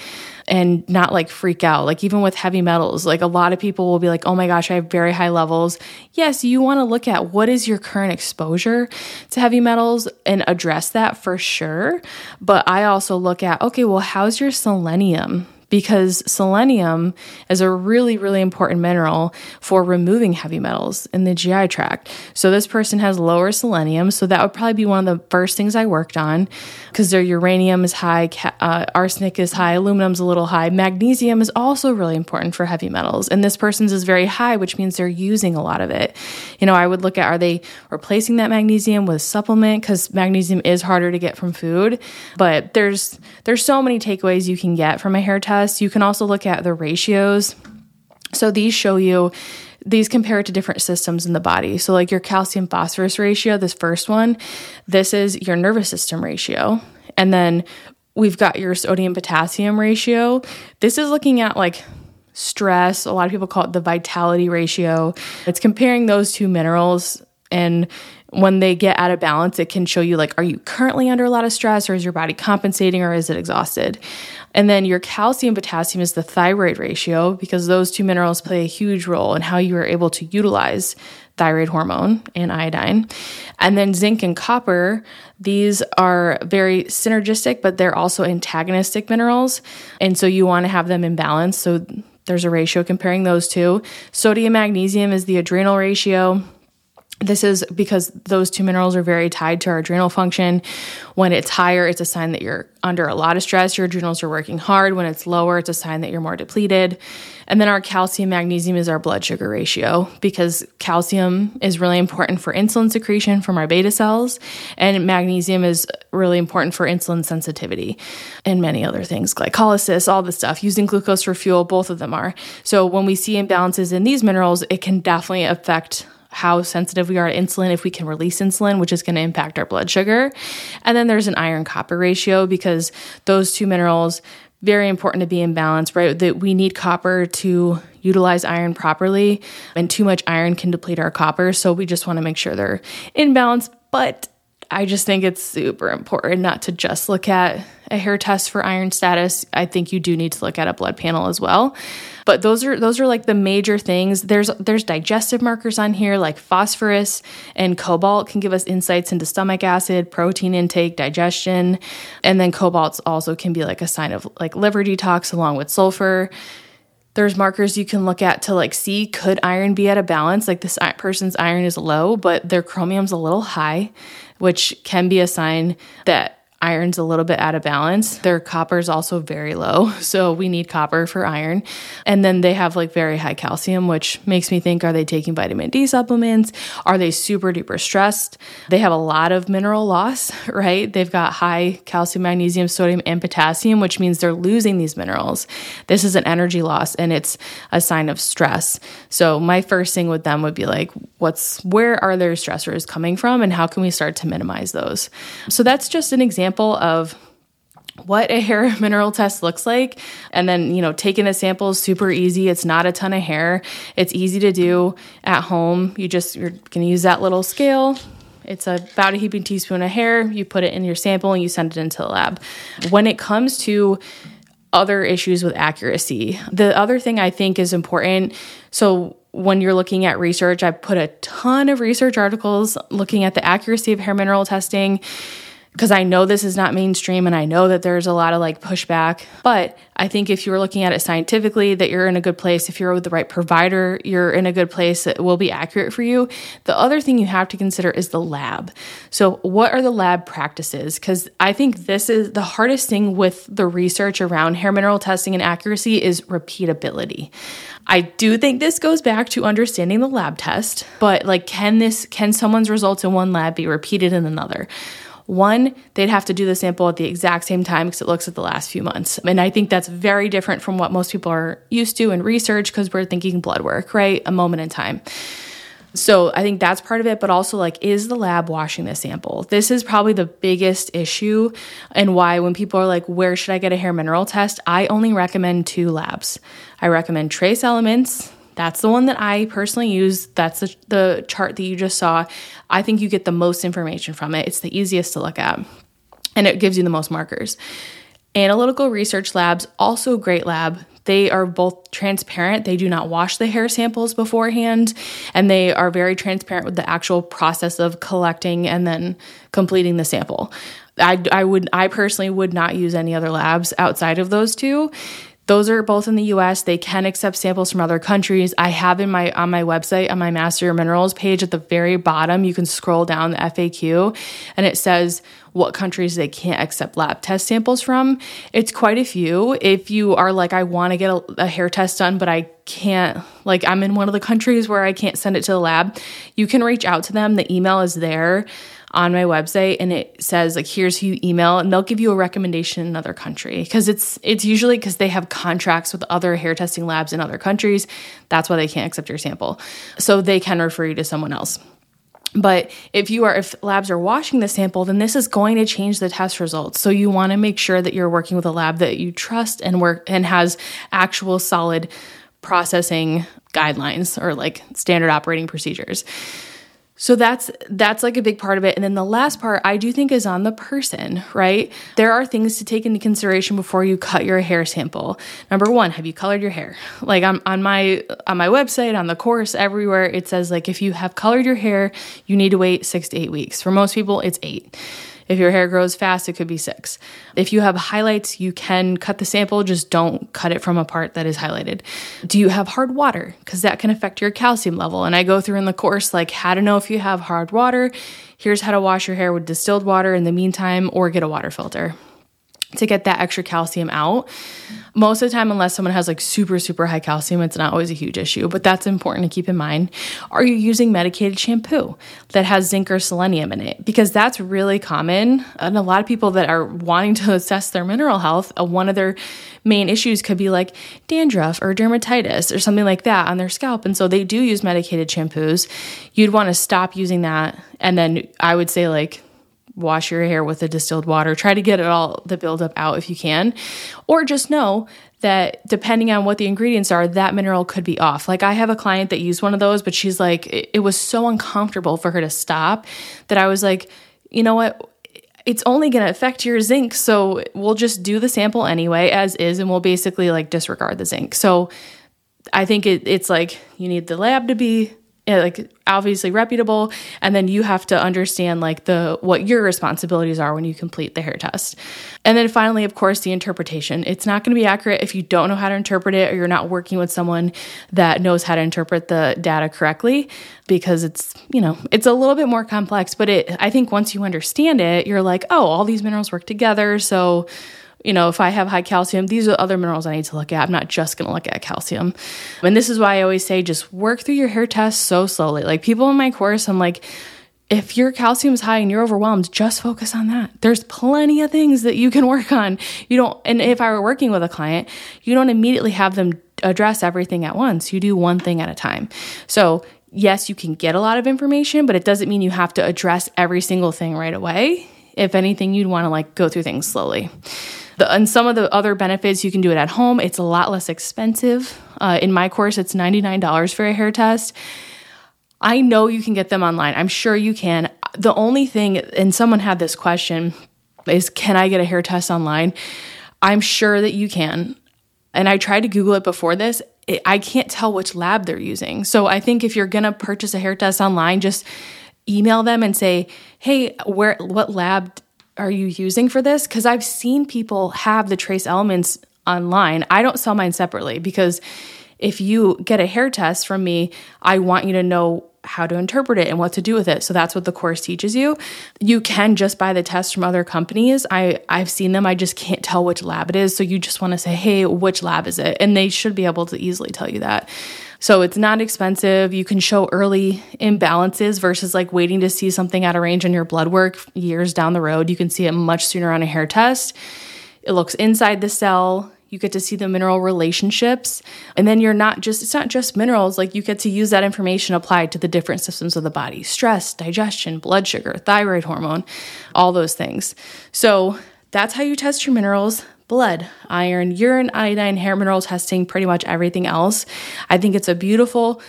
and not like freak out. Like even with heavy metals, like a lot of people will be like, oh my gosh, I have very high levels. Yes, you want to look at what is your current exposure to heavy metals and address that for sure. But I also look at, okay, well, how's your selenium? Because selenium is a really, really important mineral for removing heavy metals in the GI tract. So this person has lower selenium. So that would probably be one of the first things I worked on because their uranium is high, uh, arsenic is high, aluminum's a little high. Magnesium is also really important for heavy metals. And this person's is very high, which means they're using a lot of it. You know, I would look at are they replacing that magnesium with supplement because magnesium is harder to get from food. But there's there's so many takeaways you can get from a hair test You can also look at the ratios. So these show you these compare to different systems in the body. So, like your calcium phosphorus ratio, this first one, this is your nervous system ratio. And then we've got your sodium potassium ratio. This is looking at like stress. A lot of people call it the vitality ratio. It's comparing those two minerals and when they get out of balance, it can show you like, are you currently under a lot of stress or is your body compensating or is it exhausted? And then your calcium potassium is the thyroid ratio because those two minerals play a huge role in how you are able to utilize thyroid hormone and iodine. And then zinc and copper, these are very synergistic, but they're also antagonistic minerals. And so you want to have them in balance. So there's a ratio comparing those two. Sodium magnesium is the adrenal ratio This is because those two minerals are very tied to our adrenal function. When it's higher, it's a sign that you're under a lot of stress. Your adrenals are working hard. When it's lower, it's a sign that you're more depleted. And then our calcium magnesium is our blood sugar ratio because calcium is really important for insulin secretion from our beta cells, and magnesium is really important for insulin sensitivity and many other things, glycolysis, all the stuff. Using glucose for fuel, both of them are. So when we see imbalances in these minerals, it can definitely affect how sensitive we are to insulin, if we can release insulin, which is going to impact our blood sugar. And then there's an iron copper ratio because those two minerals very important to be in balance, right? That we need copper to utilize iron properly, and too much iron can deplete our copper. So we just want to make sure they're in balance. But I just think it's super important not to just look at a hair test for iron status. I think you do need to look at a blood panel as well. But those are those are like the major things. There's there's digestive markers on here like phosphorus and cobalt can give us insights into stomach acid, protein intake, digestion, and then cobalt also can be like a sign of like liver detox along with sulfur. There's markers you can look at to like see could iron be at a balance. Like this person's iron is low but their chromium's a little high which can be a sign that iron's a little bit out of balance. Their copper is also very low, so we need copper for iron. And then they have like very high calcium, which makes me think are they taking vitamin D supplements? Are they super duper stressed? They have a lot of mineral loss, right? They've got high calcium, magnesium, sodium, and potassium, which means they're losing these minerals. This is an energy loss and it's a sign of stress. So my first thing with them would be like, what's where are their stressors coming from and how can we start to minimize those? So that's just an example example of what a hair mineral test looks like and then you know taking the sample is super easy. It's not a ton of hair. It's easy to do at home. You just you're going to use that little scale. It's about a heaping teaspoon of hair. You put it in your sample and you send it into the lab. When it comes to other issues with accuracy the other thing i think is important so when you're looking at research i've put a ton of research articles looking at the accuracy of hair mineral testing because I know this is not mainstream and I know that there's a lot of like pushback. But I think if you're looking at it scientifically, that you're in a good place. If you're with the right provider, you're in a good place that will be accurate for you. The other thing you have to consider is the lab. So, what are the lab practices? Because I think this is the hardest thing with the research around hair mineral testing and accuracy is repeatability. I do think this goes back to understanding the lab test, but like, can this, can someone's results in one lab be repeated in another? One, they'd have to do the sample at the exact same time because it looks at the last few months. And I think that's very different from what most people are used to in research because we're thinking blood work, right? A moment in time. So I think that's part of it, but also like, is the lab washing the sample? This is probably the biggest issue, and why when people are like, where should I get a hair mineral test? I only recommend two labs. I recommend Trace Elements, that's the one that I personally use. That's the, the chart that you just saw. I think you get the most information from it. It's the easiest to look at, and it gives you the most markers. Analytical Research Labs, also great lab. They are both transparent. They do not wash the hair samples beforehand, and they are very transparent with the actual process of collecting and then completing the sample. I, I would I personally would not use any other labs outside of those two. Those are both in the US. They can accept samples from other countries. I have in my on my website on my Master Your Minerals page at the very bottom, you can scroll down the FAQ and it says what countries they can't accept lab test samples from. It's quite a few. If you are like I want to get a, a hair test done but I can't like I'm in one of the countries where I can't send it to the lab, you can reach out to them. The email is there on my website and it says like here's who you email and they'll give you a recommendation in another country. Because it's it's usually because they have contracts with other hair testing labs in other countries. That's why they can't accept your sample. So they can refer you to someone else. But if you are if labs are washing the sample then this is going to change the test results. So you want to make sure that you're working with a lab that you trust and work and has actual solid processing guidelines or like standard operating procedures so that's that's like a big part of it. And then the last part I do think is on the person, right? There are things to take into consideration before you cut your hair sample. Number 1, have you colored your hair? Like on, on my on my website, on the course, everywhere it says like if you have colored your hair, you need to wait 6 to 8 weeks. For most people, it's 8. If your hair grows fast, it could be six. If you have highlights, you can cut the sample, just don't cut it from a part that is highlighted. Do you have hard water? Because that can affect your calcium level. And I go through in the course like how to know if you have hard water. Here's how to wash your hair with distilled water in the meantime, or get a water filter to get that extra calcium out. Most of the time, unless someone has like super, super high calcium, it's not always a huge issue, but that's important to keep in mind. Are you using medicated shampoo that has zinc or selenium in it? Because that's really common. And a lot of people that are wanting to assess their mineral health, uh, one of their main issues could be like dandruff or dermatitis or something like that on their scalp. And so they do use medicated shampoos. You'd want to stop using that. And then I would say, like, wash your hair with the distilled water. Try to get it all the buildup out if you can. Or just know that depending on what the ingredients are, that mineral could be off. Like I have a client that used one of those, but she's like, it, it was so uncomfortable for her to stop that I was like, you know what? It's only going to affect your zinc. So we'll just do the sample anyway, as is, and we'll basically like disregard the zinc. So I think it, it's like you need the lab to be Eh, like obviously reputable and then you have to understand like the what your responsibilities are when you complete the hair test. And then finally of course the interpretation. It's not going to be accurate if you don't know how to interpret it or you're not working with someone that knows how to interpret the data correctly because it's you know it's a little bit more complex. But it i think once you understand it you're like oh all these minerals work together so you know, if I have high calcium, these are other minerals I need to look at. I'm not just going to look at calcium. And this is why I always say just work through your hair test so slowly. Like people in my course, I'm like, if your calcium is high and you're overwhelmed, just focus on that. There's plenty of things that you can work on. You don't, and if I were working with a client, you don't immediately have them address everything at once. You do one thing at a time. So, yes, you can get a lot of information, but it doesn't mean you have to address every single thing right away. If anything, you'd want to like go through things slowly. The, and some of the other benefits, you can do it at home. It's a lot less expensive. Uh, in my course, it's $99 for a hair test. I know you can get them online. I'm sure you can. The only thing, and someone had this question, is can I get a hair test online? I'm sure that you can. And I tried to Google it before this. It, I can't tell which lab they're using. So I think if you're going to purchase a hair test online, just email them and say, "Hey, where what lab are you using for this? Because I've seen people have the trace elements online. I don't sell mine separately because if you get a hair test from me, I want you to know how to interpret it and what to do with it. So that's what the course teaches you. You can just buy the test from other companies. I I've seen them. I just can't tell which lab it is. So you just want to say, "Hey, which lab is it?" And they should be able to easily tell you that. So it's not expensive. You can show early imbalances versus like waiting to see something out of range on your blood work years down the road. You can see it much sooner on a hair test. It looks inside the cell. You get to see the mineral relationships. And then you're not just, it's not just minerals, like you get to use that information applied to the different systems of the body stress, digestion, blood sugar, thyroid hormone, all those things. So that's how you test your minerals blood, iron, urine, iodine, hair mineral testing, pretty much everything else. I think it's a beautiful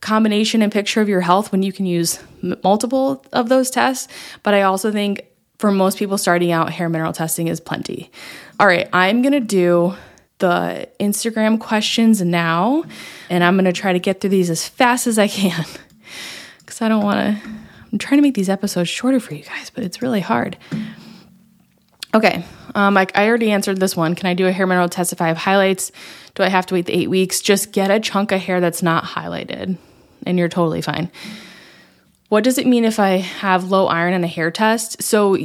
combination and picture of your health when you can use multiple of those tests. But I also think for most people starting out, hair mineral testing is plenty. All right, I'm gonna do the Instagram questions now, and I'm gonna try to get through these as fast as I can because I don't wanna. I'm trying to make these episodes shorter for you guys, but it's really hard. Okay, um, I, I already answered this one. Can I do a hair mineral test if I have highlights? Do I have to wait the eight weeks? Just get a chunk of hair that's not highlighted, and you're totally fine. What does it mean if I have low iron in a hair test? So,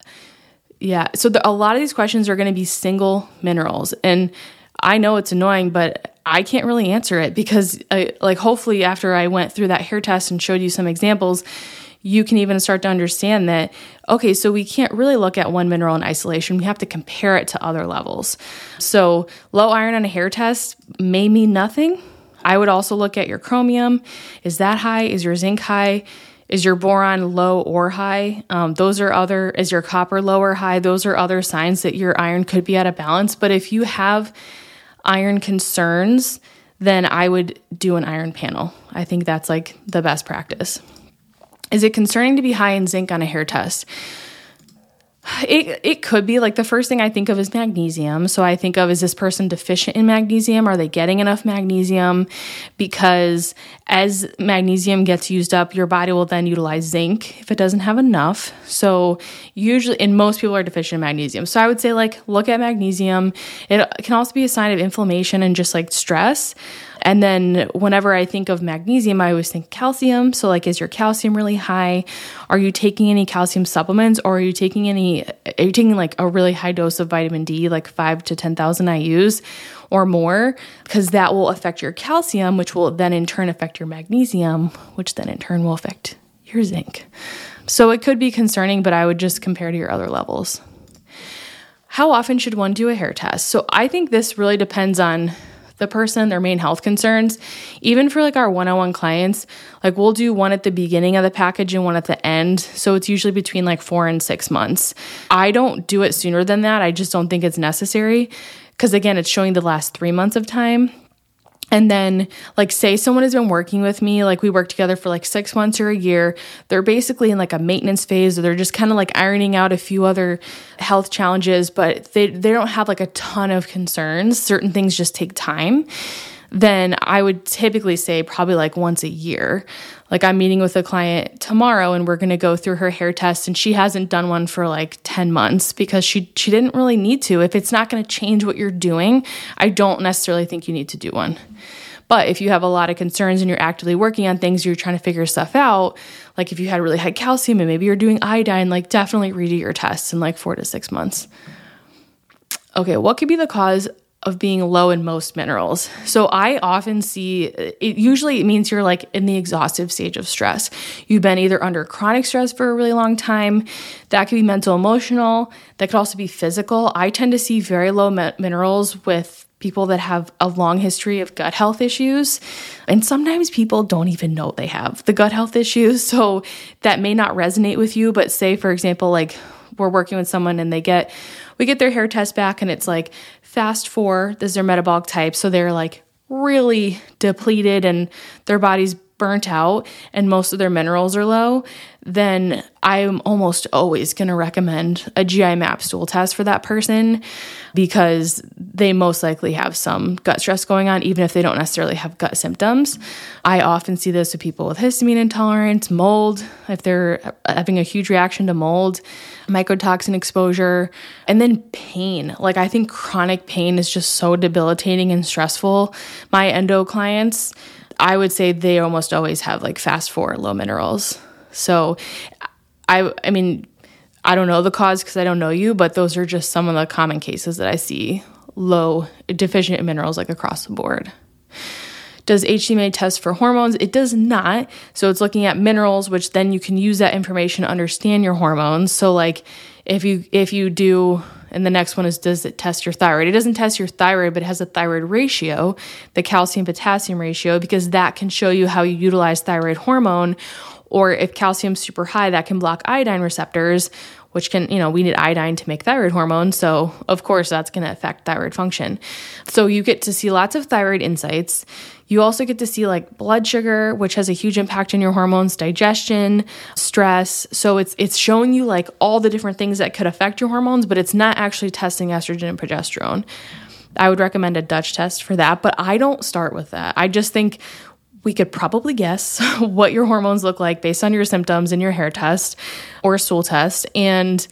yeah, so the, a lot of these questions are going to be single minerals, and I know it's annoying, but I can't really answer it because, I, like, hopefully, after I went through that hair test and showed you some examples, you can even start to understand that, okay, so we can't really look at one mineral in isolation. We have to compare it to other levels. So, low iron on a hair test may mean nothing. I would also look at your chromium. Is that high? Is your zinc high? Is your boron low or high? Um, those are other, is your copper low or high? Those are other signs that your iron could be out of balance. But if you have iron concerns, then I would do an iron panel. I think that's like the best practice. Is it concerning to be high in zinc on a hair test? It, it could be like the first thing I think of is magnesium. So I think of is this person deficient in magnesium? Are they getting enough magnesium? Because as magnesium gets used up, your body will then utilize zinc if it doesn't have enough. So usually, and most people are deficient in magnesium. So I would say like look at magnesium. It can also be a sign of inflammation and just like stress. And then whenever I think of magnesium, I always think calcium. So, like, is your calcium really high? Are you taking any calcium supplements or are you taking any, are you taking like a really high dose of vitamin D, like five to 10,000 IUs or more? Because that will affect your calcium, which will then in turn affect your magnesium, which then in turn will affect your zinc. So, it could be concerning, but I would just compare to your other levels. How often should one do a hair test? So, I think this really depends on the person, their main health concerns. Even for like our one on one clients, like we'll do one at the beginning of the package and one at the end. So it's usually between like four and six months. I don't do it sooner than that. I just don't think it's necessary. Because again, it's showing the last three months of time. And then, like, say someone has been working with me, like, we work together for like six months or a year. They're basically in like a maintenance phase, or they're just kind of like ironing out a few other health challenges, but they, they don't have like a ton of concerns. Certain things just take time. Then I would typically say probably like once a year. Like I'm meeting with a client tomorrow and we're going to go through her hair test and she hasn't done one for like 10 months because she she didn't really need to. If it's not going to change what you're doing, I don't necessarily think you need to do one. But if you have a lot of concerns and you're actively working on things, you're trying to figure stuff out, like if you had really high calcium and maybe you're doing iodine, like definitely redo your tests in like 4 to 6 months. Okay, what could be the cause of being low in most minerals. So I often see it usually it means you're like in the exhaustive stage of stress. You've been either under chronic stress for a really long time. That could be mental emotional, that could also be physical. I tend to see very low minerals with people that have a long history of gut health issues. And sometimes people don't even know they have the gut health issues. So that may not resonate with you, but say for example like we're working with someone and they get we get their hair test back and it's like fast four, this is their metabolic type. So they're like really depleted and their body's burnt out and most of their minerals are low, then I'm almost always going to recommend a GI map stool test for that person because they most likely have some gut stress going on, even if they don't necessarily have gut symptoms. I often see this with people with histamine intolerance, mold, if they're having a huge reaction to mold, mycotoxin exposure, and then pain. Like, I think chronic pain is just so debilitating and stressful. My endo clients, I would say they almost always have like fast four low minerals. So I I mean I don't know the cause because I don't know you, but those are just some of the common cases that I see low deficient in minerals like across the board. Does HTMA test for hormones? It does not. So it's looking at minerals, which then you can use that information to understand your hormones. So like if you if you do and the next one is does it test your thyroid? It doesn't test your thyroid, but it has a thyroid ratio, the calcium potassium ratio, because that can show you how you utilize thyroid hormone. Or if calcium's super high, that can block iodine receptors, which can, you know, we need iodine to make thyroid hormone. So, of course, that's going to affect thyroid function. So, you get to see lots of thyroid insights. You also get to see like blood sugar, which has a huge impact on your hormones, digestion, stress. So it's it's showing you like all the different things that could affect your hormones, but it's not actually testing estrogen and progesterone. I would recommend a Dutch test for that, but I don't start with that. I just think we could probably guess what your hormones look like based on your symptoms and your hair test or stool test and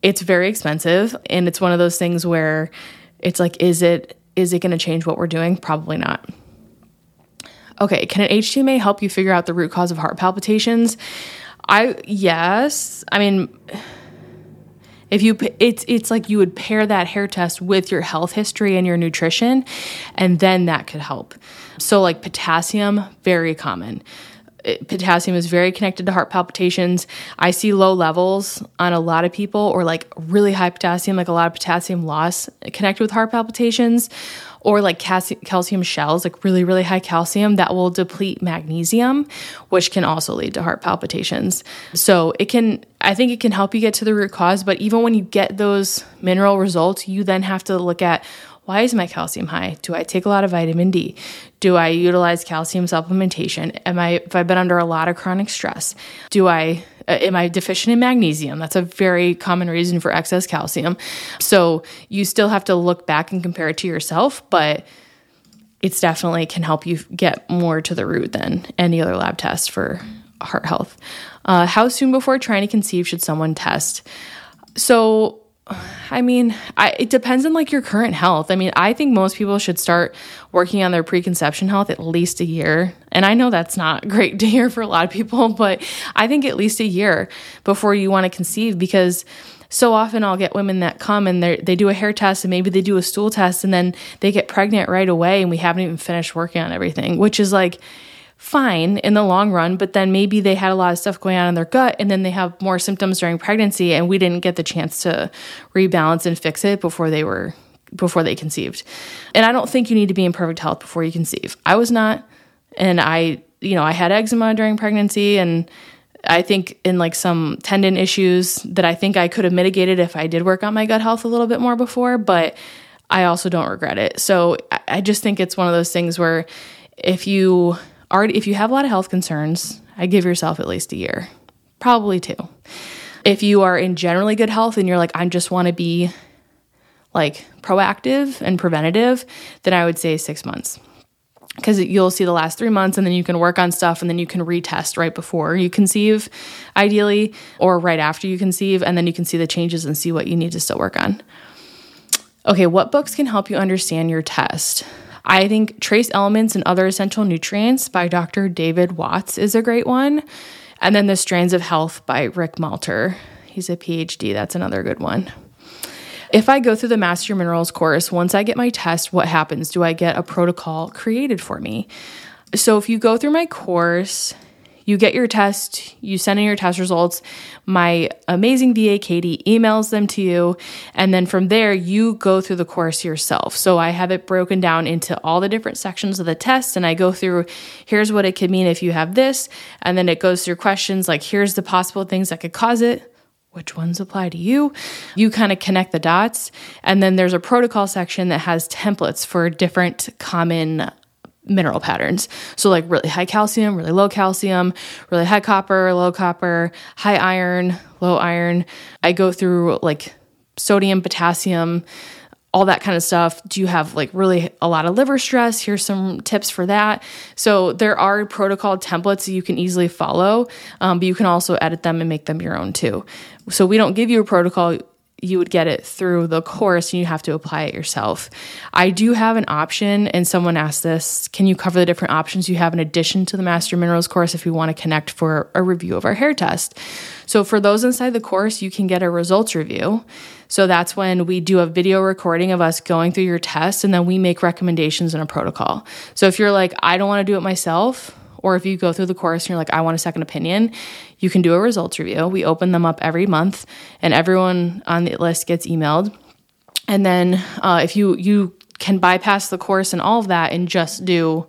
it's very expensive and it's one of those things where it's like is it is it going to change what we're doing? Probably not. Okay, can an HTMA help you figure out the root cause of heart palpitations? I yes. I mean if you it's it's like you would pair that hair test with your health history and your nutrition and then that could help. So like potassium very common. Potassium is very connected to heart palpitations. I see low levels on a lot of people or like really high potassium like a lot of potassium loss connected with heart palpitations or like calcium shells, like really, really high calcium that will deplete magnesium, which can also lead to heart palpitations. So it can, I think it can help you get to the root cause, but even when you get those mineral results, you then have to look at why is my calcium high? Do I take a lot of vitamin D? Do I utilize calcium supplementation? Am I if I've been under a lot of chronic stress? Do I Uh, am I deficient in magnesium? That's a very common reason for excess calcium. So you still have to look back and compare it to yourself, but it's definitely can help you get more to the root than any other lab test for heart health. Uh, how soon before trying to conceive should someone test? So, I mean, I, it depends on like your current health. I mean, I think most people should start working on their preconception health at least a year. And I know that's not great to hear for a lot of people, but I think at least a year before you want to conceive because so often I'll get women that come and they do a hair test and maybe they do a stool test and then they get pregnant right away and we haven't even finished working on everything, which is like fine in the long run, but then maybe they had a lot of stuff going on in their gut and then they have more symptoms during pregnancy and we didn't get the chance to rebalance and fix it before they were before they conceived. And I don't think you need to be in perfect health before you conceive. I was not and I, you know, I had eczema during pregnancy and I think in like some tendon issues that I think I could have mitigated if I did work on my gut health a little bit more before, but I also don't regret it. So I just think it's one of those things where if you already if you have a lot of health concerns, I give yourself at least a year, probably two. If you are in generally good health and you're like, I just want to be like proactive and preventative, then I would say six months. Because you'll see the last three months and then you can work on stuff and then you can retest right before you conceive, ideally, or right after you conceive, and then you can see the changes and see what you need to still work on. Okay, what books can help you understand your test? I think Trace Elements and Other Essential Nutrients by Dr. David Watts is a great one. And then The Strands of Health by Rick Malter. He's a PhD. That's another good one. If I go through the Master Minerals course, once I get my test, what happens? Do I get a protocol created for me? So if you go through my course, you get your test, you send in your test results. My amazing VA Katie emails them to you. And then from there, you go through the course yourself. So I have it broken down into all the different sections of the test. And I go through here's what it could mean if you have this. And then it goes through questions like here's the possible things that could cause it which ones apply to you. You kind of connect the dots. And then there's a protocol section that has templates for different common mineral patterns. So, like really high calcium, really low calcium, really high copper, low copper, high iron, low iron. I go through like sodium, potassium, all that kind of stuff. Do you have like really a lot of liver stress? Here's some tips for that. So, there are protocol templates that you can easily follow, um, but you can also edit them and make them your own too. So, we don't give you a protocol you would get it through the course and you have to apply it yourself. I do have an option, and someone asked this can you cover the different options you have in addition to the Master Minerals course if you want to connect for a review of our hair test? So, for those inside the course, you can get a results review. So, that's when we do a video recording of us going through your test and then we make recommendations in a protocol. So, if you're like, I don't want to do it myself, or if you go through the course and you're like, I want a second opinion, you can do a results review. We open them up every month, and everyone on the list gets emailed. And then uh, if you you can bypass the course and all of that and just do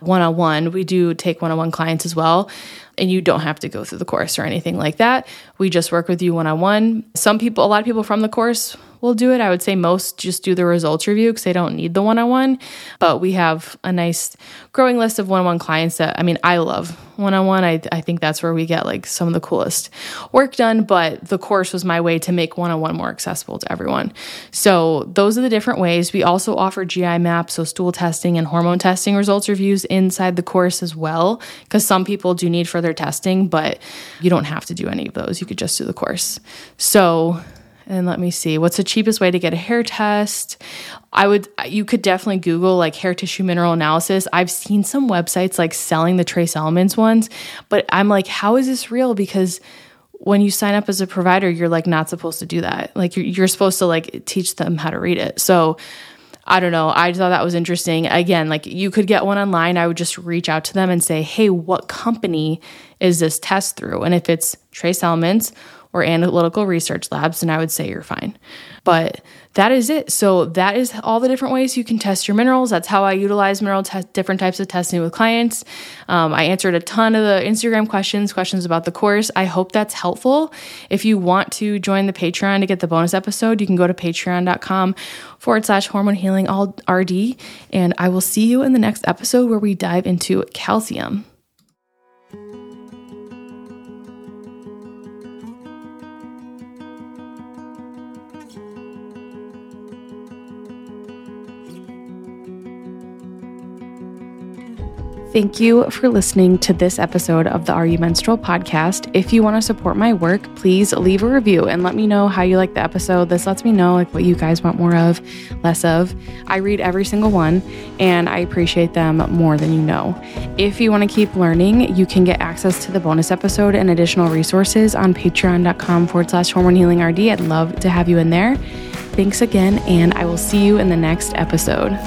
one on one, we do take one on one clients as well. And you don't have to go through the course or anything like that. We just work with you one on one. Some people, a lot of people from the course will do it. I would say most just do the results review because they don't need the one on one. But we have a nice growing list of one on one clients that, I mean, I love one on one. I think that's where we get like some of the coolest work done. But the course was my way to make one on one more accessible to everyone. So those are the different ways. We also offer GI maps, so stool testing and hormone testing results reviews inside the course as well, because some people do need further testing, but you don't have to do any of those. You could just do the course. So and let me see what's the cheapest way to get a hair test i would you could definitely google like hair tissue mineral analysis i've seen some websites like selling the trace elements ones but i'm like how is this real because when you sign up as a provider you're like not supposed to do that like you're, you're supposed to like teach them how to read it so I don't know. I thought that was interesting. Again, like you could get one online. I would just reach out to them and say, hey, what company is this test through? And if it's Trace Elements or analytical research labs, then I would say you're fine. But that is it. So that is all the different ways you can test your minerals. That's how I utilize mineral te- different types of testing with clients. Um, I answered a ton of the Instagram questions, questions about the course. I hope that's helpful. If you want to join the Patreon to get the bonus episode, you can go to patreon.com forward slash hormone healing all RD. And I will see you in the next episode where we dive into calcium. Thank you for listening to this episode of the Are You Menstrual podcast. If you want to support my work, please leave a review and let me know how you like the episode. This lets me know like what you guys want more of, less of. I read every single one and I appreciate them more than you know. If you want to keep learning, you can get access to the bonus episode and additional resources on patreon.com forward slash hormone healing RD. I'd love to have you in there. Thanks again, and I will see you in the next episode.